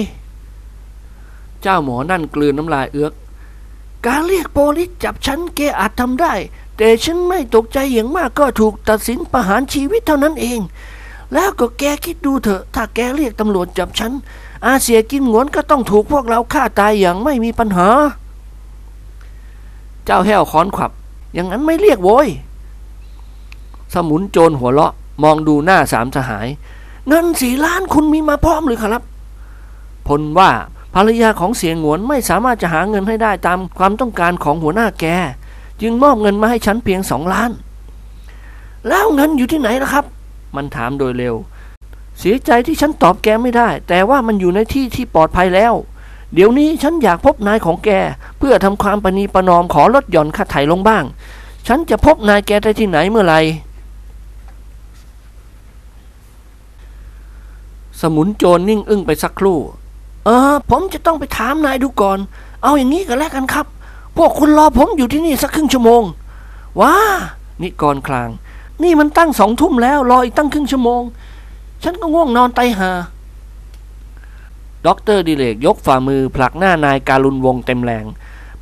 เจ้าหมอนั่นกลืนน้ำลายเอื้อก การเรียกโปลิสจับฉันแกอาจทำได้ แต่ฉันไม่ตกใจอย่างมากก็ถูกตัดสินประหารชีวิตเท่านั้นเอง แล้วก็แกคิดดูเถอะ ถ้าแกเรียกตำรวจจับฉัน อาเซียกินหงวนก็ต้องถูกพวกเราฆ่าตายอย่างไม่มีปัญหา เจ้าแห้วค้อนขวับ อย่างนั้นไม่เรียกโวยสมุนโจรหัวเราะ มองดูหน้าสามสหาย เงินสี่ล้านคุณมีมาพร้อมหรือครับ พลว่าภรรยาของเสียงหงวนไม่สามารถจะหาเงินให้ได้ตามความต้องการของหัวหน้าแก จึงมอบเงินมาให้ฉันเพียงสองล้าน แล้วเงินอยู่ที่ไหนล่ะครับ มันถามโดยเร็ว เสียใจที่ฉันตอบแกไม่ได้ แต่ว่ามันอยู่ในที่ที่ปลอดภัยแล้ว เดี๋ยวนี้ฉันอยากพบนายของแก เพื่อทำความปณีประนอมขอลดหย่อนค่าไถ่ลงบ้าง ฉันจะพบนายแกได้ที่ไหนเมื่อไหร่สมุนโจรนิ่งอึ้งไปสักครู่ เออ ผมจะต้องไปถามนายดูก่อน เอาอย่างนี้ก็แล้วกันครับ พวกคุณรอผมอยู่ที่นี่สักครึ่งชั่วโมง ว้า นิกรคลาง นี่มันตั้งสองทุ่มแล้ว รออีกตั้งครึ่งชั่วโมง ฉันก็ง่วงนอนตายห่าด็อกเตอร์ดิเรกยกฝ่ามือผลักหน้านายการุณวงศ์เต็มแรง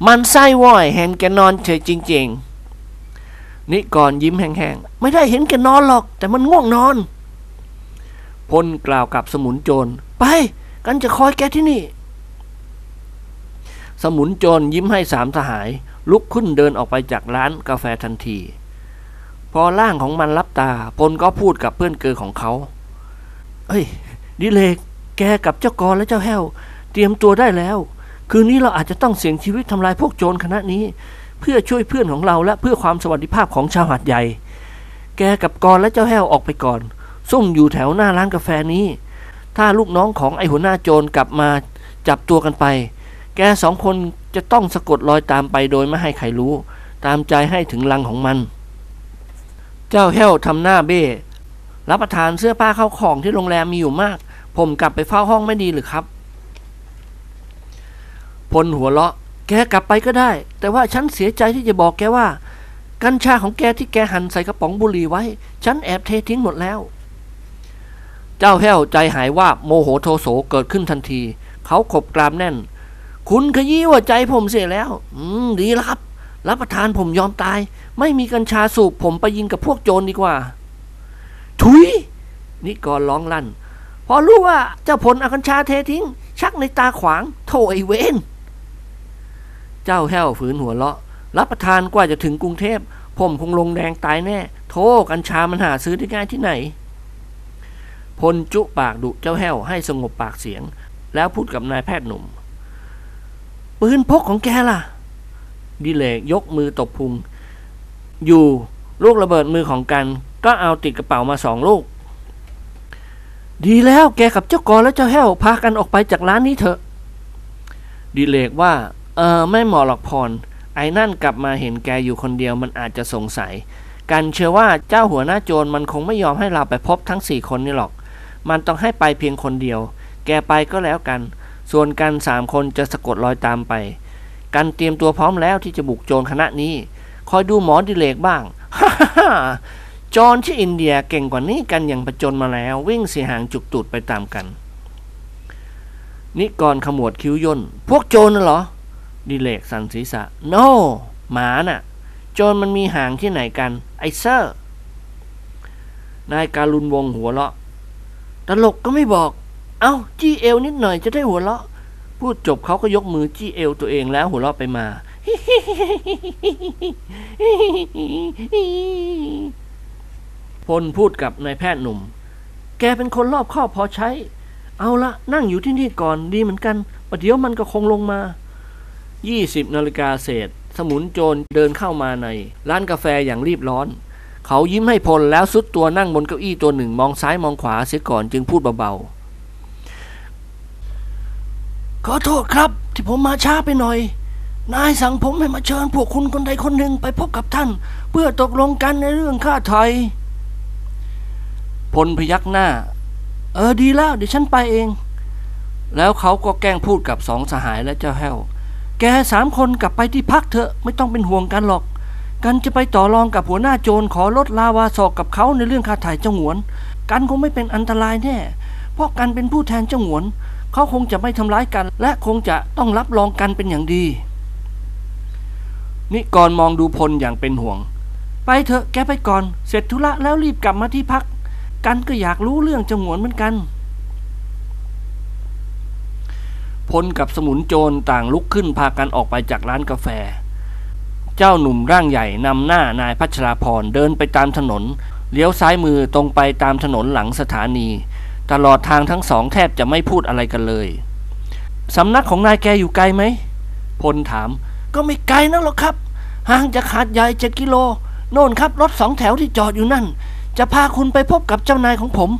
มันไส้ว่อยเห็นแกนอนเฉยจริง ๆ นิกรยิ้มแห้งๆ ไม่ได้เห็นแกนอนหรอก แต่มันง่วงนอนพลกล่าวกับสมุนโจร ไป กันจะคอยแกที่นี่ สมุนโจรยิ้มให้สามทหาย ลุกขึ้นเดินออกไปจากร้านกาแฟทันที พอร่างของมันรับตาพลก็พูดกับเพื่อนเกอของเขาเอ้ยดิเลกแกกับเจ้ากรและเจ้าแห้ว เตรียมตัวได้แล้ว คืนนี้เราอาจจะต้องเสี่ยงชีวิตทำลายพวกโจรคณะนี้ เพื่อช่วยเพื่อนของเราและเพื่อความสวัสดิภาพของชาวหาดใหญ่ แกกับกรและเจ้าแห้วออกไปก่อนซุ่มอยู่แถวหน้าร้านกาแฟนี้ ถ้าลูกน้องของไอหัวหน้าโจรกลับมาจับตัวกันไป แกสองคนจะต้องสะกดรอยตามไปโดยไม่ให้ใครรู้ ตามใจให้ถึงลังของมัน เจ้าแห้วทำหน้าเบ้รับประทานเสื้อผ้าเข้าของที่โรงแรมมีอยู่มาก ผมกลับไปเฝ้าห้องไม่ดีหรือครับ พลหัวเราะ แกกลับไปก็ได้ แต่ว่าฉันเสียใจที่จะบอกแกว่า กัญชาของแกที่แกหั่นใส่กระป๋องบุหรี่ไว้ ฉันแอบเททิ้งหมดแล้ว เจ้าแห้วใจหายว่าโมโหโทโสเกิดขึ้นทันที เขาขบกรามแน่น คุณขยี้ว่าใจผมเสียแล้ว อืม ดีแล้วครับ รับประทานผมยอมตาย ไม่มีกัญชาสูบผมไปยิงกับพวกโจรดีกว่า ถุย นิกรร้องลั่น พอรู้ว่าเจ้าผลอากัญชาเททิ้ง ชักในตาขวาง โถไอเวนเจ้าแห้วฝืนหัวเราะ รับประทานกว่าจะถึงกรุงเทพ ผมคงลงแดงตายแน่โธ่กัญชามันหาซื้อได้ง่ายที่ไหน พลจุปากดุเจ้าแห้วให้สงบปากเสียง แล้วพูดกับนายแพทย์หนุ่ม ปืนพกของแกล่ะ ดิเลกยกมือตบพุง อยู่ลูกระเบิดมือของกัน ก็เอาติดกระเป๋ามาสองลูก ดีแล้วแกกับเจ้ากอและเจ้าแห้วพากันออกไปจากร้านนี้เถอะ ดิเลกว่า เออไม่เหมาะหรอกพร ไอ้นั่นกลับมาเห็นแกอยู่คนเดียวมันอาจจะสงสัย กันเชื่อว่าเจ้าหัวหน้าโจรมันคงไม่ยอมให้เราไปพบทั้งสี่คนนี่หรอก มันต้องให้ไปเพียงคนเดียว แกไปก็แล้วกัน ส่วนกันสามคนจะสะกดรอยตามไป กันเตรียมตัวพร้อมแล้วที่จะบุกโจรคณะนี้ คอยดูหมอดิเรกบ้างฮ่าฮ่าโจรที่อินเดียเก่งกว่านี้กันอย่างประจนมาแล้ววิ่งเสียหางจุกตูดไปตามกัน นิกรขมวดคิ้วย่น พวกโจรน่ะเหรอ ดิเรกสั่นศีรษะ no หมาน่ะ โจรมันมีหางที่ไหนกัน ไอ้เซ่อ นายการุณวงหัวเราะ ตลกก็ไม่บอก เอา้าจี้เอวนิดหน่อยจะได้หัวเราะ พูดจบเขาก็ยกมือจี้เอวตัวเองแล้วหัวเราะไปมา พลพูดกับนายแพทย์หนุ่ม แกเป็นคนรอบคอบพอใช้ เอาละนั่งอยู่ที่นี่ก่อนดีเหมือนกันประเดี๋ยวมันก็คงลงมา20นาฬิกาเศษ สมุนโจรเดินเข้ามาใน ร้านกาแฟอย่างรีบร้อน เขายิ้มให้พลแล้วสุดตัวนั่งบนเก้าอี้ตัวหนึ่งมองซ้ายมองขวาเสียก่อนจึงพูดเบาๆ ขอโทษครับ ที่ผมมาช้าไปหน่อย นายสั่งผมให้มาเชิญพวกคุณคนใดคนหนึ่งไปพบกับท่าน เพื่อตกลงกันในเรื่องค่าไทยพลพยักหน้า เออดีแล้วเดี๋ยวฉันไปเอง แล้วเขาก็แกล้งพูดกับสองสหายและเจ้าแห้ว แกสามคนกลับไปที่พักเถอะไม่ต้องเป็นห่วงกันหรอก กันจะไปต่อรองกับหัวหน้าโจรขอลดลาวาศอกกับเขาในเรื่องค่าถ่ายเจ้าหงวน กันคงไม่เป็นอันตรายแน่ เพราะกันเป็นผู้แทนเจ้าหงวน เขาคงจะไม่ทำร้ายกัน และคงจะต้องรับรองกันเป็นอย่างดี นิกรมองดูพลอย่างเป็นห่วง ไปเถอะแกไปก่อน เสร็จธุระแล้วรีบกลับมาที่พัก กันก็อยากรู้เรื่องจ้าหงวนเหมือนกัน พลกับสมุนโจรต่างลุกขึ้นพากันออกไปจากร้านกาแฟ เจ้าหนุ่มร่างใหญ่นำหน้านายพัชราพรเดินไปตามถนนเลี้ยวซ้ายมือตรงไปตามถนนหลังสถานี ตลอดทางทั้งสองแทบจะไม่พูดอะไรกันเลยสำนักของนายแกอยู่ไกลไหมพลถาม ก็ไม่ไกลนักหรอกครับ ห่างจากหาดใหญ่เจ็ดกิโล โน่นครับ รถสองแถวที่จอดอยู่นั่น จะพาคุณไปพบกับเจ้านายของผม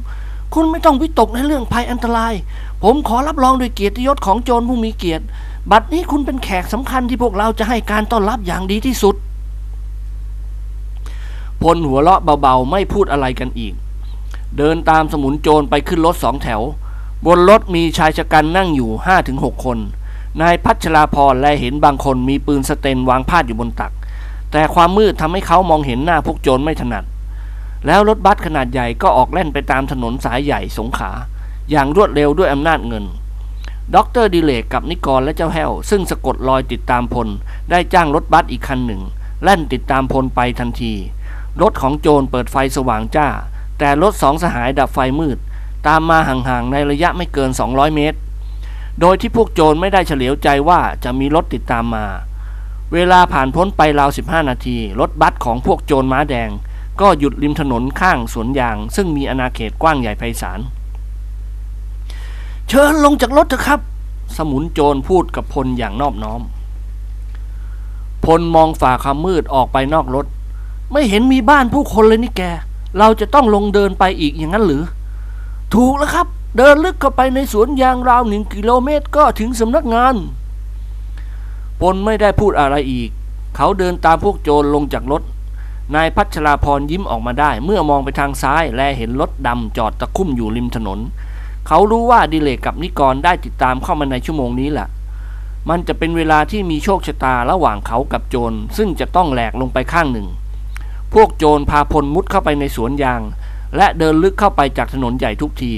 คุณไม่ต้องวิตกในเรื่องภัยอันตราย ผมขอรับรองโดยเกียรติยศของโจรผู้มีเกียรติ บัดนี้คุณเป็นแขกสำคัญที่พวกเราจะให้การต้อนรับอย่างดีที่สุดพลหัวเราะเบาๆ ไม่พูดอะไรกันอีก เดินตามสมุนโจรไปขึ้นรถสองแถว บนรถมีชายชะกันนั่งอยู่ห้าถึงหกคน นายพัชราพรและเห็นบางคนมีปืนสเตนวางพาดอยู่บนตัก แต่ความมืดทำให้เขามองเห็นหน้าพวกโจรไม่ถนัด แล้วรถบัสขนาดใหญ่ก็ออกแล่นไปตามถนนสายใหญ่สงขลาอย่างรวดเร็วด้วยอำนาจเงินด็อกเตอร์ดิเรกกับนิกรและเจ้าแห้ว ซึ่งสะกดรอยติดตามพล ได้จ้างรถบัสอีกคันหนึ่ง แล่นติดตามพลไปทันที รถของโจรเปิดไฟสว่างจ้า แต่รถสองสหายดับไฟมืด ตามมาห่างๆในระยะไม่เกิน 200 เมตร โดยที่พวกโจรไม่ได้เฉลียวใจว่าจะมีรถติดตามมา เวลาผ่านพ้นไปราว 15 นาที รถบัสของพวกโจรม้าแดง ก็หยุดริมถนนข้างสวนยาง ซึ่งมีอาณาเขตกว้างใหญ่ไพศาลเชิญลงจากรถเถอะครับ สมุนโจรพูดกับพลอย่างนอบน้อม พลมองฝ่าความมืดออกไปนอกรถ ไม่เห็นมีบ้านผู้คนเลยนี่แก เราจะต้องลงเดินไปอีกอย่างนั้นหรือ ถูกแล้วครับ เดินลึกเข้าไปในสวนยางราวหนึ่งกิโลเมตรก็ถึงสำนักงานพลไม่ได้พูดอะไรอีก เขาเดินตามพวกโจรลงจากรถ นายพัชราพรยิ้มออกมาได้ เมื่อมองไปทางซ้ายและเห็นรถดำจอดตะคุ่มอยู่ริมถนน เขารู้ว่าดิเลกกับนิกรได้ติดตามเข้ามาในชั่วโมงนี้แหละมันจะเป็นเวลาที่มีโชคชะตาระหว่างเขากับโจรซึ่งจะต้องแหลกลงไปข้างหนึ่ง พวกโจรพาพลมุดเข้าไปในสวนยาง และเดินลึกเข้าไปจากถนนใหญ่ทุกที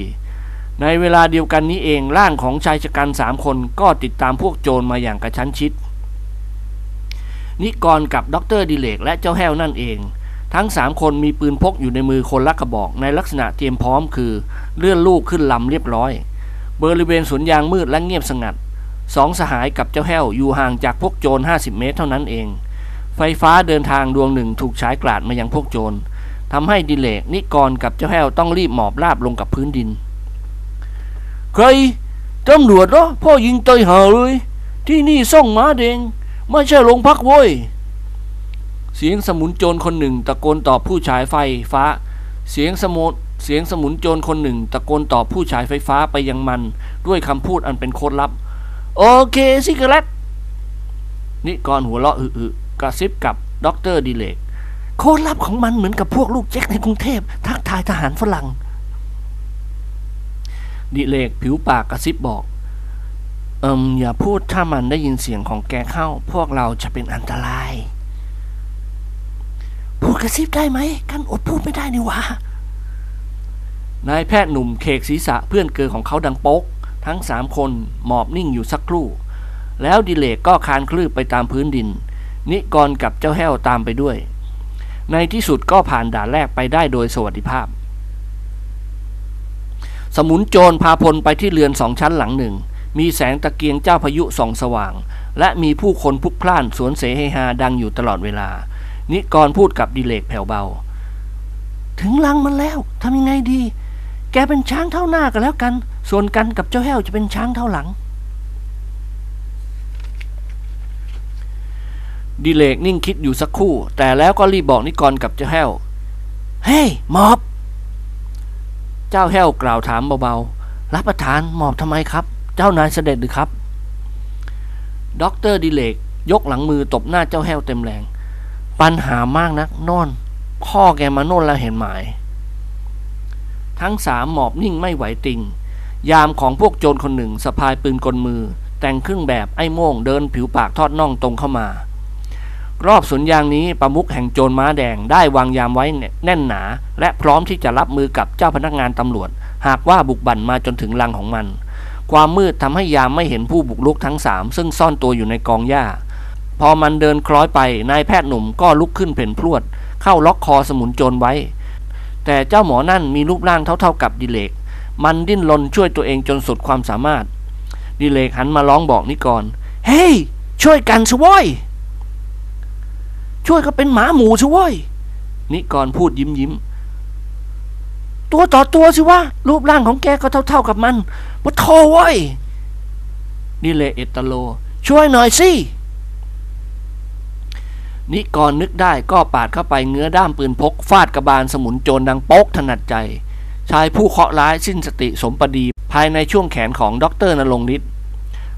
ในเวลาเดียวกันนี้เองร่างของชายชะกันสามคนก็ติดตามพวกโจรมาอย่างกระชั้นชิด นิกรกับดรดิเลกและเจ้าแห้วนั่นเอง ทั้งสามคนมีปืนพกอยู่ในมือคนละกระบอกในลักษณะเตรียมพร้อมคือเลื่อนลูกขึ้นลำเรียบร้อยบริเวณสวนยางมืดและเงียบสงัดสองสหายกับเจ้าแห้วอยู่ห่างจากพวกโจร 50 เมตรเท่านั้นเอง ไฟฟ้าเดินทางดวงหนึ่งถูกฉายกลาดมายังพวกโจรทำให้ดิเลกนิกรกับเจ้าแห้วต้องรีบหมอบราบลงกับพื้นดิน ใครตำรวจเหรอพ่อยิงเตยหาเลย ที่นี่ซ่องม้าแดงไม่ใช่โรงพักโว้ย เสียงสมุนโจรคนหนึ่งตะโกนตอบผู้ฉายไฟฟ้า เสียงสมุนเสียงสมุนโจรคนหนึ่ง ตะโกนตอบผู้ฉายไฟฟ้าไปยังมัน ด้วยคำพูดอันเป็นโค้ดลับ โอเค cigarette นิกรหัวเราะหึ กระซิบกับด็อกเตอร์ดิเรกโค้ดลับของมันเหมือนกับพวกลูกแจ็คในกรุงเทพ ทักทายทหารฝรั่ง ดิเลกผิวปากกระซิบบอก เอิมอย่าพูดถ้ามันได้ยินเสียงของแกเข้า พวกเราจะเป็นอันตราย พูดกระซิบได้ไหม กันอดพูดไม่ได้นี่หวะนายแพทย์หนุ่มเคกศีรษะเพื่อนเกินของเขาดังโป๊กทั้งสามคนหมอบนิ่งอยู่สักครู่ แล้วดิเลกก็คานคลืบไปตามพื้นดิน นิกรกับเจ้าแห้วตามไปด้วย ในที่สุดก็ผ่านด่านแรกไปได้โดยสวัสดิภาพ สมุนโจรพาพลไปที่เรือนสองชั้นหลังหนึ่ง มีแสงตะเกียงเจ้าพายุส่องสว่าง และมีผู้คนพลุกพล่านสวนเสเฮฮาดังอยู่ตลอดเวลา นิกรพูดกับดิเลกแผ่วเบา ถึงลังมันแล้วทำยังไงดี แกเป็นช้างเท่าหน้ากันแล้วกัน ส่วนกันกับเจ้าแห้วจะเป็นช้างเท่าหลัง ดิเลกนิ่งคิดอยู่สักครู่ แต่แล้วก็รีบบอกนิกรกับเจ้าแห้ว เฮ้ยหมอบ เจ้าแห้วกล่าวถามเบาๆ รับประทานหมอบทำไมครับ เจ้านายเสด็จหรือครับด็อกเตอร์ดิเรกยกหลังมือตบหน้าเจ้าแห้วเต็มแรง ปัญหามากนักนอน พ่อแกมาโน่นแล้วเห็นไหม ทั้งสามหมอบนิ่งไม่ไหวติง ยามของพวกโจรคนหนึ่งสะพายปืนกลมือ แต่งเครื่องแบบไอ้โม่งเดินผิวปากทอดน่องตรงเข้ามา รอบสวนยางนี้ประมุขแห่งโจรม้าแดงได้วางยามไว้แน่นหนา และพร้อมที่จะรับมือกับเจ้าพนักงานตำรวจ หากว่าบุกบั่นมาจนถึงลังของมัน ความมืดทำให้ยามไม่เห็นผู้บุกรุกทั้งสามซึ่งซ่อนตัวอยู่ในกองหญ้า พอมันเดินคล้อยไปนายแพทย์หนุ่มก็ลุกขึ้นเพ่นพรวด เข้าล็อกคอสมุนโจรไว้ แต่เจ้าหมอนั่นมีรูปร่างเท่าๆกับดิเลก มันดิ้นรนช่วยตัวเองจนสุดความสามารถ ดิเลกหันมาร้องบอกนิกร เฮ้ยช่วยกันสิว้ย ช่วยก็เป็นหมาหมูสิเว้ยนิกรพูดยิ้มยิ้มตัวต่อตัวสิวะรูปร่างของแกก็เท่าๆกับมันปะโทเว้ยดิเลเอตโล ช่วยหน่อยสินิกรนึกได้ก็ปาดเข้าไปเงื้อด้ามปืนพก ฟาดกระบาลสมุนโจรดังโป๊กถนัดใจ ชายผู้เคราะห์ร้ายสิ้นสติสมประดี ภายในช่วงแขนของด็อกเตอร์นรงฤทธิ์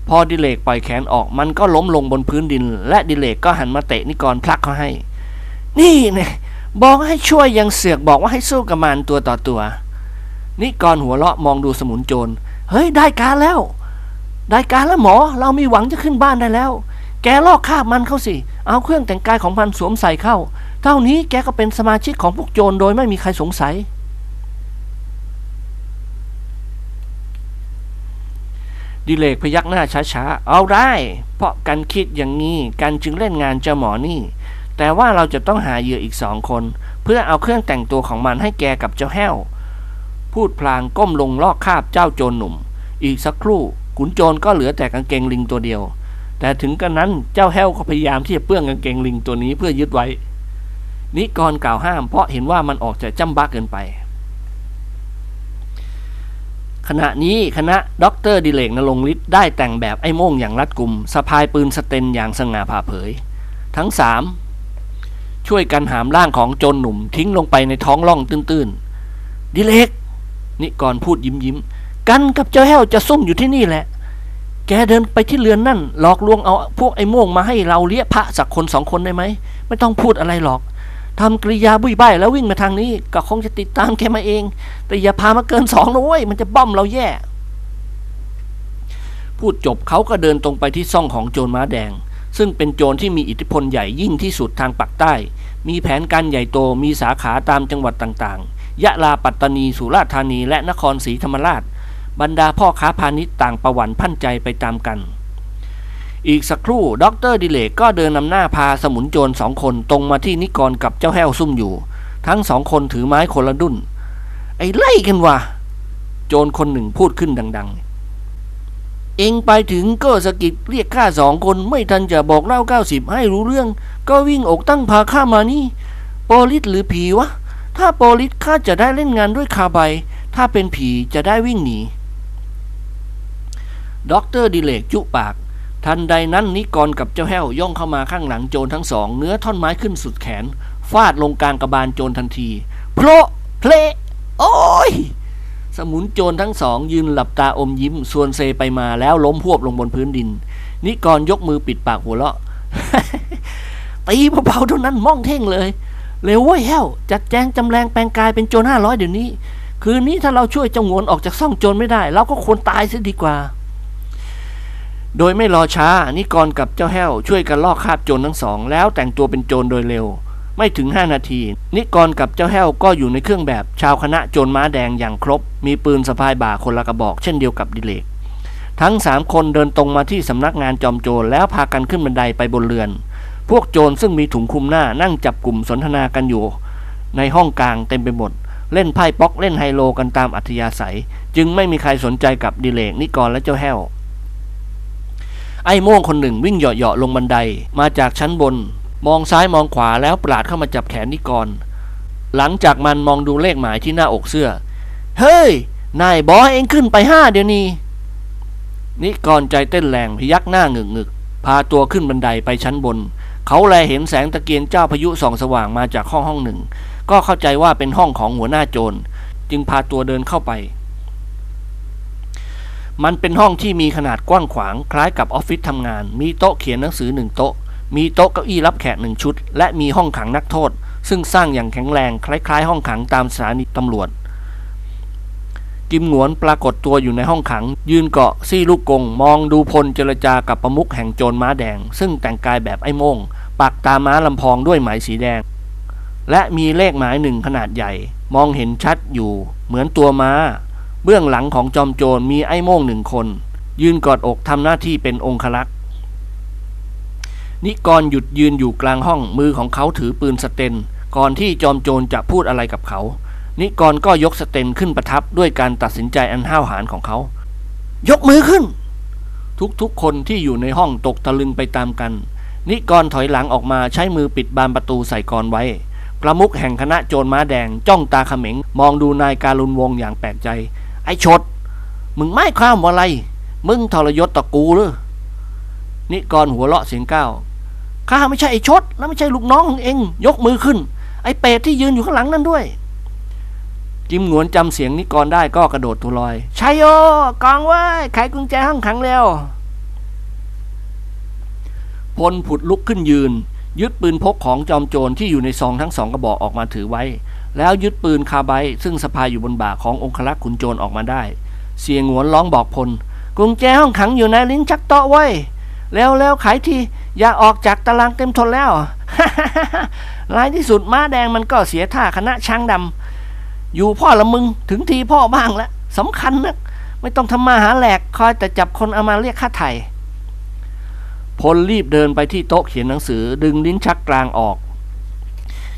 พอดิเรกปล่อยแขนออกมันก็ล้มลงบนพื้นดิน และดิเรกก็หันมาเตะนิกรพลั่กเข้าให้ นี่เนี่ยบอกให้ช่วยยังเสือกบอกว่าให้สู้กับมันตัวต่อตัว นิกรหัวเราะมองดูสมุนโจร เฮ้ยได้การแล้ว ได้การแล้วหมอ เรามีหวังจะขึ้นบ้านได้แล้ว แกลอกคราบมันเข้าสิ เอาเครื่องแต่งกายของมันสวมใส่เข้า เท่านี้แกก็เป็นสมาชิกของพวกโจรโดยไม่มีใครสงสัย ดิเลกพยักหน้าช้าๆ เอาได้ เพราะกันคิดอย่างนี้ กันจึงเล่นงานเจ้าหมอนี่ แต่ว่าเราจะต้องหาเหยื่ออีกสองคน เพื่อเอาเครื่องแต่งตัวของมันให้แกกับเจ้าแห้ว พูดพลางก้มลงลอกคาบเจ้าโจรหนุ่ม อีกสักครู่ขุนโจรก็เหลือแต่กางเกงลิงตัวเดียว แต่ถึงกระนั้นเจ้าแห้วก็พยายามที่จะเปลื้องกางเกงลิงตัวนี้เพื่อยึดไว้ นิกรกล่าวห้ามเพราะเห็นว่ามันออกจะจ้ำบ้าเกินไป ขณะนี้คณะด็อกเตอร์ดิเรกณรงค์ฤทธิ์ได้แต่งแบบไอ้โม่งอย่างรัดกุมสะพายปืนสเตนอย่างสง่าผ่าเผย ทั้งสามช่วยกันหามร่างของโจรหนุ่มทิ้งลงไปในท้องร่องตื้นๆ ดิเรกนิกรพูดยิ้มยิ้มกันกับเจ้าแห้วจะซุ่มอยู่ที่นี่แหละ แกเดินไปที่เรือนนั่นหลอกลวงเอาพวกไอ้โม่งมาให้เราเลี้ยพระสักคนสองคนได้ไหม ไม่ต้องพูดอะไรหรอก ทำกริยาบุยใบายแล้ววิ่งมาทางนี้ ก็คงจะติดตามแกมาเอง แต่อย่าพามาเกินสองนะเว้ยมันจะบ้อมเราแย่ พูดจบเขาก็เดินตรงไปที่ซ่องของโจรม้าแดง ซึ่งเป็นโจรที่มีอิทธิพลใหญ่ยิ่งที่สุดทางปากใต้ มีแผนการใหญ่โตมีสาขาตามจังหวัดต่างๆ ยะลาปัตตานีสุราษฎร์ธานีและนครศรีธรรมราช บรรดาพ่อค้าพาณิชย์ต่างประหวั่นพรั่นใจไปตามกัน อีกสักครู่ด็อกเตอร์ดิเรกก็เดินนำหน้าพาสมุนโจรสองคนตรงมาที่นิกรกับเจ้าแห้วซุ่มอยู่ ทั้งสองคนถือไม้คนละดุ้นไอ้ไล่กันวะโจรคนหนึ่งพูดขึ้นดัง ๆ เองไปถึงก็สะกิดเรียกข้าสองคนไม่ทันจะบอกเล่าเก้าสิบให้รู้เรื่อง ก็วิ่งอกตั้งพาข้ามานี่โปลิสหรือผีวะ ถ้าโปลิสข้าจะได้เล่นงานด้วยคาใบ ถ้าเป็นผีจะได้วิ่งหนีด็อกเตอร์ดิเรกจุปาก ทันใดนั้นนิกรกับเจ้าแห้วย่องเข้ามาข้างหลังโจรทั้งสองเงื้อท่อนไม้ขึ้นสุดแขน ฟาดลงกลางกระบาลโจรทันทีโพลเพลโอ้ย สมุนโจรทั้งสอง ยืนหลับตาอมยิ้มซวนเซไปมาแล้วล้มฟุบลงบนพื้นดิน นิกรยกมือปิดปากหัวเราะตีเบาๆเท่านั้นม่องเท่งเลยเร็วเว้ยแห้วจัดแจงจำแรงแปลงกายเป็นโจรห้าร้อยเดี๋ยวนี้ คืนนี้ถ้าเราช่วยเจ้างวนออกจากซ่องโจรไม่ได้ เราก็ควรตายเสียดีกว่า โดยไม่รอช้านิกรกับเจ้าแห้วช่วยกันลอกคาบโจรทั้งสอง แล้วแต่งตัวเป็นโจรโดยเร็ว ไม่ถึง 5 นาที นิกรกับเจ้าแห้วก็อยู่ในเครื่องแบบ ชาวคณะโจรม้าแดงอย่างครบ มีปืนสะพายบ่าคนละกระบอกเช่นเดียวกับดิเลก ทั้งสามคนเดินตรงมาที่สำนักงานจอมโจรแล้วพากันขึ้นบันไดไปบนเรือน พวกโจรซึ่งมีถุงคลุมหน้านั่งจับกลุ่มสนทนากันอยู่ ในห้องกลางเต็มไปหมดเล่นไพ่ป๊อกเล่นไฮโลกันตามอัธยาศัย จึงไม่มีใครสนใจกับดิเลกนิกรและเจ้าแห้ว ไอ้โม่งคนหนึ่งวิ่งเหาะๆลงบันไดมาจากชั้นบน มองซ้ายมองขวาแล้วปราดเข้ามาจับแขนนิกร หลังจากมันมองดูเลขหมายที่หน้าอกเสื้อ เฮ้ย นายบอให้เองขึ้นไปห้าเดี๋ยวนี้ นิกรใจเต้นแรงพยักหน้าหงึกงึกพาตัวขึ้นบันไดไปชั้นบน เขาแลเห็นแสงตะเกียงเจ้าพายุส่องสว่างมาจากห้องห้องหนึ่ง ก็เข้าใจว่าเป็นห้องของหัวหน้าโจร จึงพาตัวเดินเข้าไป มันเป็นห้องที่มีขนาดกว้างขวางคล้ายกับออฟฟิศทำงาน มีโต๊ะเขียนหนังสือหนึ่งโต๊ะ มีโต๊ะเก้าอี้รับแขกหนึ่งชุด และมีห้องขังนักโทษ ซึ่งสร้างอย่างแข็งแรงคล้าย ๆ ห้องขังตามสถานีตำรวจ กิมหงวนปรากฏตัวอยู่ในห้องขัง ยืนเกาะซี่ลูกกง มองดูพลเจรจากับประมุขแห่งโจรม้าแดง ซึ่งแต่งกายแบบไอ้โมงปักตาม้าลำพองด้วยไหมสีแดง และมีเลขหมายหนึ่งขนาดใหญ่ มองเห็นชัดอยู่ เหมือนตัวม้า เบื้องหลังของจอมโจรมีไอ้โม่งหนึ่งคน ยืนกอดอกทำหน้าที่เป็นองครักษ์นิกรหยุดยืนอยู่กลางห้องมือของเขาถือปืนสเตน ก่อนที่จอมโจรจะพูดอะไรกับเขา นิกรก็ยกสเตนขึ้นประทับด้วยการตัดสินใจอันห้าวหาญของเขา ยกมือขึ้น ทุกๆคนที่อยู่ในห้องตกตะลึงไปตามกัน นิกรถอยหลังออกมาใช้มือปิดบานประตูใส่กรไว้ ประมุขแห่งคณะโจรม้าแดงจ้องตาเขม็งมองดูนายการุณวงอย่างแปลกใจ ไอ้ชด มึงไม่ข้ามว่าอะไร มึงทรยศต่อกูหรือนิกรหัวเราะเสียงก้าวข้าไม่ใช่ไอ้ชดและไม่ใช่ลูกน้องของเอง ยกมือขึ้น ไอ้เป็ดที่ยืนอยู่ข้างหลังนั่นด้วย จิมหงวนจำเสียงนิกรได้ก็กระโดดตัวลอยชัยโยกองไว้ไขกุญแจห้องขังเร็วพลผุดลุกขึ้นยืน ยึดปืนพกของจอมโจรที่อยู่ในซองทั้งสองกระบอกออกมาถือไว้ แล้วยึดปืนคาไบซึ่งสะพายอยู่บนบ่าขององครักษ์ขุนโจรออกมาได้ เสียงหวนร้องบอกพลกุญแจห้องขังอยู่ในลิ้นชักโต๊ะไว้แล้วแล้วไขทีอย่าออกจากตารางเต็มทนแล้วร้ายที่สุดม้าแดงมันก็เสียท่าคณะช้างดำอยู่พ่อละมึงถึงทีพ่อบ้างละสำคัญนะไม่ต้องทำมาหาแหลกคอยแต่จับคนเอามาเรียกค่าไถ่พลรีบเดินไปที่โต๊ะเขียนหนังสือดึงลิ้นชักกลางออก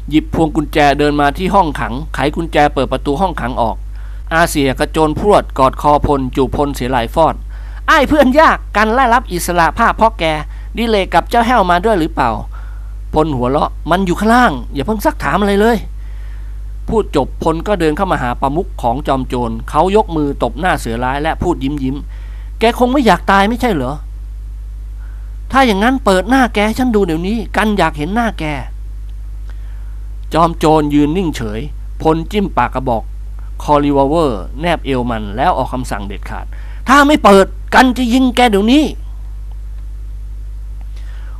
หยิบพวงกุญแจเดินมาที่ห้องขัง ไขกุญแจเปิดประตูห้องขังออก อาเสียกระโจนพรวดกอดคอพลจูบพลเสียหลายฟอดไอ้เพื่อนยากการไล่รับอิสระภาพพ่อแกดิเลกับเจ้าแห้วมาด้วยหรือเปล่า พลหัวเราะมันอยู่ข้างล่าง อย่าเพิ่งซักถามอะไรเลย พูดจบพลก็เดินเข้ามาหาประมุขของจอมโจรเขายกมือตบหน้าเสือร้ายและพูดยิ้มยิ้มแกคงไม่อยากตายไม่ใช่เหรอ ถ้าอย่างนั้นเปิดหน้าแกฉันดูเดี๋ยวนี้ กันอยากเห็นหน้าแก จอมโจรยืนนิ่งเฉย พลจิ้มปากกระบอก คอรีวอเวอร์ แนบเอวมันแล้วออกคำสั่งเด็ดขาด ถ้าไม่เปิดกันจะยิงแกเดี๋ยวนี้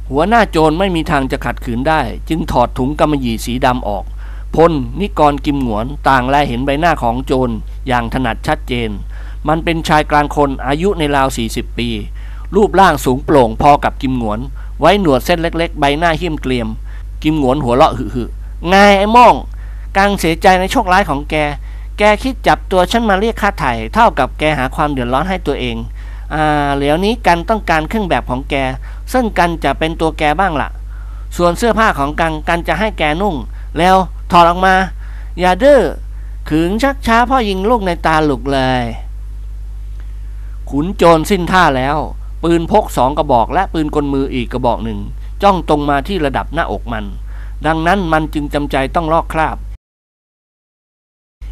หัวหน้าโจรไม่มีทางจะขัดขืนได้ จึงถอดถุงกำมะหยี่สีดำออก พลนิกรกิมหงวนต่างแลเห็นใบหน้าของโจรอย่างถนัดชัดเจน มันเป็นชายกลางคนอายุในราว 40 ปี รูปร่างสูงโปร่งพอกับกิมหงวน ไว้หนวดเส้นเล็ก ๆ ใบหน้าเหี้ยมเกรียม กิมหงวนหัวเราะหึ่ๆ ไงไอ้โม่องกังเสียใจในโชคร้ายของแก แกคิดจับตัวฉันมาเรียกค่าไถ่เท่ากับแกหาความเดือดร้อนให้ตัวเอง อ่า เหลียวนี้กันต้องการเครื่องแบบของแก ซึ่งกันจะเป็นตัวแกบ้างล่ะ ส่วนเสื้อผ้าของกังกันจะให้แกนุ่ง แล้วถอดออกมา อย่าดื้อ ขึงชักช้าพ่อยิงลูกในตาหลุกเลย ขุนโจรสิ้นท่าแล้ว ปืนพกสองกระบอกและปืนกลมืออีกกระบอกหนึ่ง จ้องตรงมาที่ระดับหน้าอกมัน ดังนั้นมันจึงจำใจต้องลอกคราบ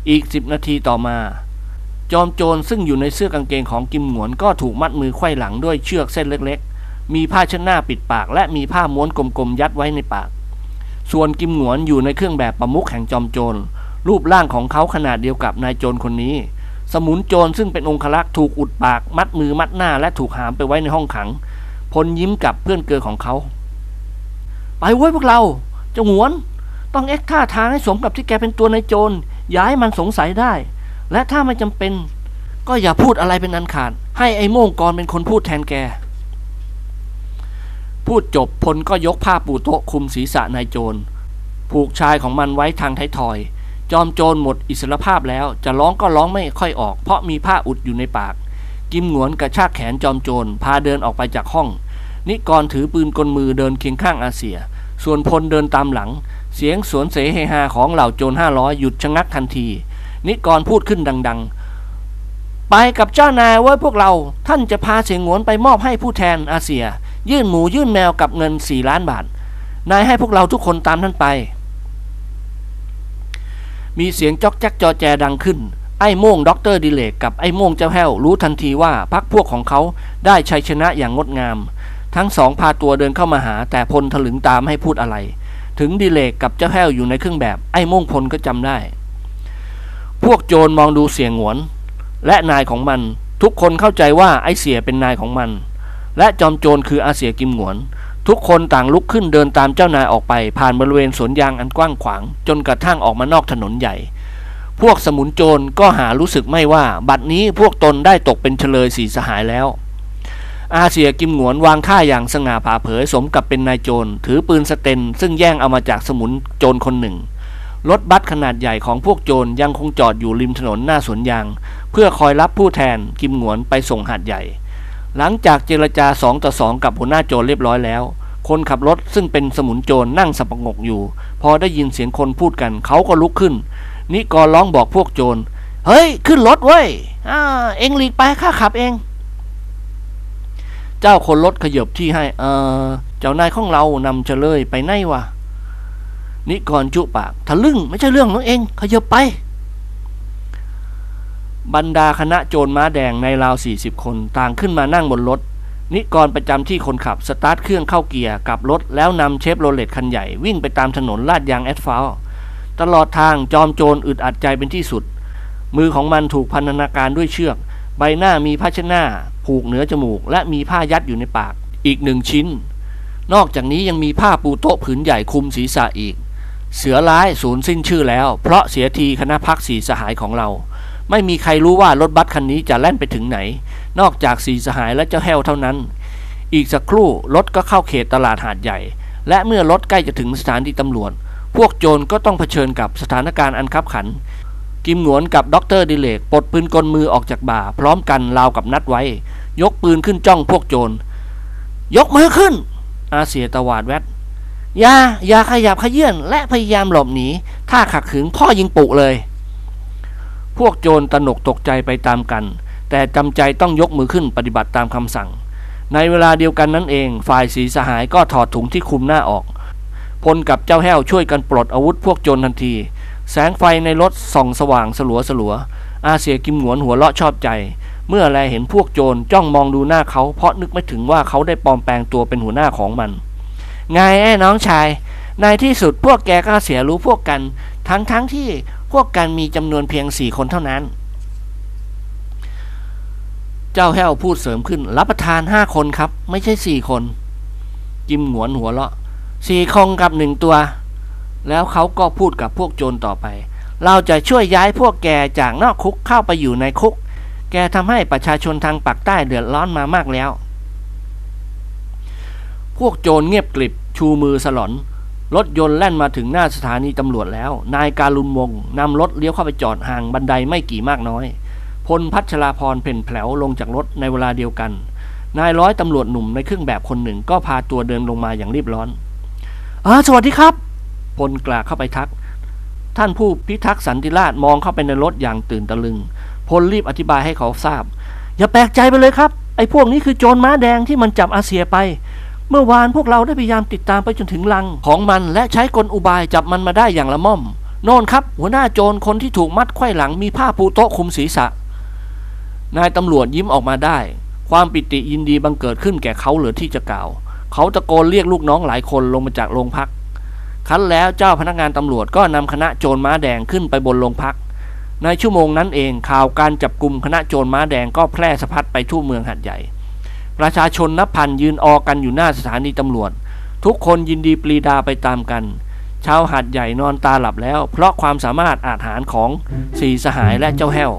อีกสิบนาทีต่อมา จอมโจรซึ่งอยู่ในเสื้อกางเกงของกิมหงวนก็ถูกมัดมือไขว้หลังด้วยเชือกเส้นเล็กๆ มีผ้าเช็ดหน้าปิดปาก และมีผ้าม้วนกลมๆยัดไว้ในปาก ส่วนกิมหงวนอยู่ในเครื่องแบบประมุขแห่งจอมโจรรูปร่างของเขาขนาดเดียวกับนายโจรคนนี้ สมุนโจรซึ่งเป็นองครักษ์ถูกอุดปาก มัดมือมัดหน้าและถูกหามไปไว้ในห้องขังพลยิ้มกับเพื่อนเกอของเขา ไปไว้ยพวกเรา เจ้าหวน ต้องเอ็กท่าทางให้สมกับที่แกเป็นตัวนายโจรอย่าให้มันสงสัยได้ และถ้าไม่จำเป็น ก็อย่าพูดอะไรเป็นอันขาด ให้ไอ้โม่งกรเป็นคนพูดแทนแก พูดจบพลก็ยกผ้าปูโต๊ะคุมศีรษะนายโจร ผูกชายของมันไว้ทางท้ายทอย จอมโจรหมดอิสรภาพแล้ว จะร้องก็ร้องไม่ค่อยออก เพราะมีผ้าอุดอยู่ในปาก กิมหงวนกระชากแขนจอมโจรพาเดินออกไปจากห้อง นิกรถือปืนกลมือเดินเคียงข้างอาเซีย ส่วนพลเดินตามหลัง เสียงสวนเสเฮฮาของเหล่าโจรห้าร้อยหยุดชะงักทันที นิกรพูดขึ้นดัง ๆ ไปกับเจ้านายว้ยพวกเราท่านจะพาเสียงหวนไปมอบให้ผู้แทนอาเซีย ยื่นหมูยื่นแมวกับเงินสี่ล้านบาท นายให้พวกเราทุกคนตามท่านไป มีเสียงจอกแจ๊กจอแจดังขึ้นไอ้โม่งด็อกเตอร์ดิเรกกับไอ้โม่งเจ้าแห้วรู้ทันทีว่าพรรคพวกของเขาได้ชัยชนะอย่างงดงาม ทั้งสองพาตัวเดินเข้ามาหา แต่พลถลึงตามิให้พูดอะไร ถึงดิเรกกับเจ้าแห้วอยู่ในเครื่องแบบไอ้โม่งพลก็จำได้ พวกโจรมองดูเสี่ยหงวน และนายของมันทุกคนเข้าใจว่าอาเสี่ยเป็นนายของมัน และจอมโจรคืออาเสียกิมหวน ทุกคนต่างลุกขึ้นเดินตามเจ้านายออกไป ผ่านบริเวณสวนยางอันกว้างขวาง จนกระทั่งออกมานอกถนนใหญ่ พวกสมุนโจรก็หารู้สึกไม่ว่า บัดนี้พวกตนได้ตกเป็นเฉลยสีสหายแล้ว อาเซียกิมหงวนวางท่าอย่างสง่าผ่าเผยสมกับเป็นนายโจร ถือปืนสเตน ซึ่งแย่งเอามาจากสมุนโจรคนหนึ่ง รถบัสขนาดใหญ่ของพวกโจรยังคงจอดอยู่ริมถนนหน้าสวนยาง เพื่อคอยรับผู้แทนกิมหงวนไปส่งหาดใหญ่ หลังจากเจรจาสองต่อสองกับหัวหน้าโจรเรียบร้อยแล้ว คนขับรถซึ่งเป็นสมุนโจรนั่งสับประงกอยู่ พอได้ยินเสียงคนพูดกันเขาก็ลุกขึ้น นิกรร้องบอกพวกโจร เฮ้ย ขึ้นรถเว้ยอ่าเอ็งหลีกไปข้าขับเอง เจ้าคนรถขยบที่ให้ เออ เจ้านายของเรานำเฉลยไปไหนวะนิกรจุปากทะลึ่งไม่ใช่เรื่องของเอง ขยบไป บรรดาคณะโจรม้าแดงในราว 40 คนต่างขึ้นมานั่งบนรถ นิกรประจำที่คนขับ สตาร์ทเครื่องเข้าเกียร์กลับรถแล้วนำเชฟโรเลตคันใหญ่วิ่งไปตามถนนลาดยางแอสฟัลตลอดทางจอมโจรอึดอัดใจเป็นที่สุด มือของมันถูกพันธนาการด้วยเชือก ใบหน้ามีผ้าเช็ดหน้า ผูกเหนือจมูก และมีผ้ายัดอยู่ในปากอีกหนึ่งชิ้น นอกจากนี้ยังมีผ้าปูโต๊ะผืนใหญ่คลุมศีรษะอีก เสือร้ายสูญสิ้นชื่อแล้ว เพราะเสียทีคณะพรรคสี่สหายของเรา ไม่มีใครรู้ว่ารถบัสคันนี้จะแล่นไปถึงไหน นอกจากสี่สหายและเจ้าแห้วเท่านั้น อีกสักครู่รถก็เข้าเขตตลาดหาดใหญ่ และเมื่อรถใกล้จะถึงสถานีตำรวจ พวกโจรก็ต้องเผชิญกับสถานการณ์อันคับขัน กิมหงวนกับด็อกเตอร์ดิเรกปลดปืนกลมือออกจากบ่า พร้อมกันราวกับนัดไว้ ยกปืนขึ้นจ้องพวกโจร ยกมือขึ้น อาเสียตวาดแวดอย่าอย่าขยับขยื่นและพยายามหลบหนี ถ้าขัดขืนพ่อยิงปุเลย พวกโจรตนกตกใจไปตามกัน แต่จำใจต้องยกมือขึ้นปฏิบัติตามคำสั่ง ในเวลาเดียวกันนั่นเอง ฝ่ายสีสหายก็ถอดถุงที่คลุมหน้าออกพลกับเจ้าแห้วช่วยกันปลดอาวุธพวกโจรทันที แสงไฟในรถส่องสว่างสลัวสลัว อาเสียกิมหนวนหัวเราะชอบใจ เมื่อแลเห็นพวกโจรจ้องมองดูหน้าเขาเพราะนึกไม่ถึงว่าเขาได้ปลอมแปลงตัวเป็นหัวหน้าของมัน ไงไอ้น้องชาย ในที่สุดพวกแกก็เสียรู้พวกกัน ทั้งทั้งที่พวกกันมีจำนวนเพียงสี่คนเท่านั้น เจ้าแห้วพูดเสริมขึ้น รับประทานห้าคนครับ ไม่ใช่สี่คน กิมหนวนหัวเราะสี่คงกับหนึ่งตัว แล้วเขาก็พูดกับพวกโจรต่อไป เราจะช่วยย้ายพวกแกจากนอกคุกเข้าไปอยู่ในคุก แกทำให้ประชาชนทางปากใต้เดือดร้อนมามากแล้ว พวกโจรเงียบกริบชูมือสลอน รถยนต์แล่นมาถึงหน้าสถานีตำรวจแล้ว นายการุณวงนำรถเลี้ยวเข้าไปจอดห่างบันไดไม่กี่มากน้อย พลพัชราพรเพ่นแผลวลงจากรถในเวลาเดียวกัน นายร้อยตำรวจหนุ่มในเครื่องแบบคนหนึ่งก็พาตัวเดินลงมาอย่างรีบร้อนอ่าสวัสดีครับ พลกล่าเข้าไปทัก ท่านผู้พิทักษ์สันติราชมองเข้าไปในรถอย่างตื่นตะลึง พลรีบอธิบายให้เขาทราบ อย่าแปลกใจไปเลยครับ ไอ้พวกนี้คือโจรม้าแดงที่มันจับอาเซียไป เมื่อวานพวกเราได้พยายามติดตามไปจนถึงลังของมันและใช้กลอุบายจับมันมาได้อย่างละม่อมโน่นครับ หัวหน้าโจรคนที่ถูกมัดไขว้หลังมีผ้าปูโต๊ะคุมศีรษะ นายตำรวจยิ้มออกมาได้ ความปิติยินดีบังเกิดขึ้นแก่เขาเหลือที่จะกล่าว เขาตะโกนเรียกลูกน้องหลายคนลงมาจากโรงพัก คันแล้วเจ้าพนักงานตำรวจก็นำคณะโจรม้าแดงขึ้นไปบนโรงพัก ในชั่วโมงนั้นเองข่าวการจับกลุ่มคณะโจรม้าแดงก็แพร่สะพัดไปทั่วเมืองหัดใหญ่ ประชาชนนับพันยืนออกันอยู่หน้าสถานีตำรวจ ทุกคนยินดีปรีดาไปตามกัน ชาวหัดใหญ่นอนตาหลับแล้ว เพราะความสามารถอาจหารของสีสหายและเจ้าแห้ว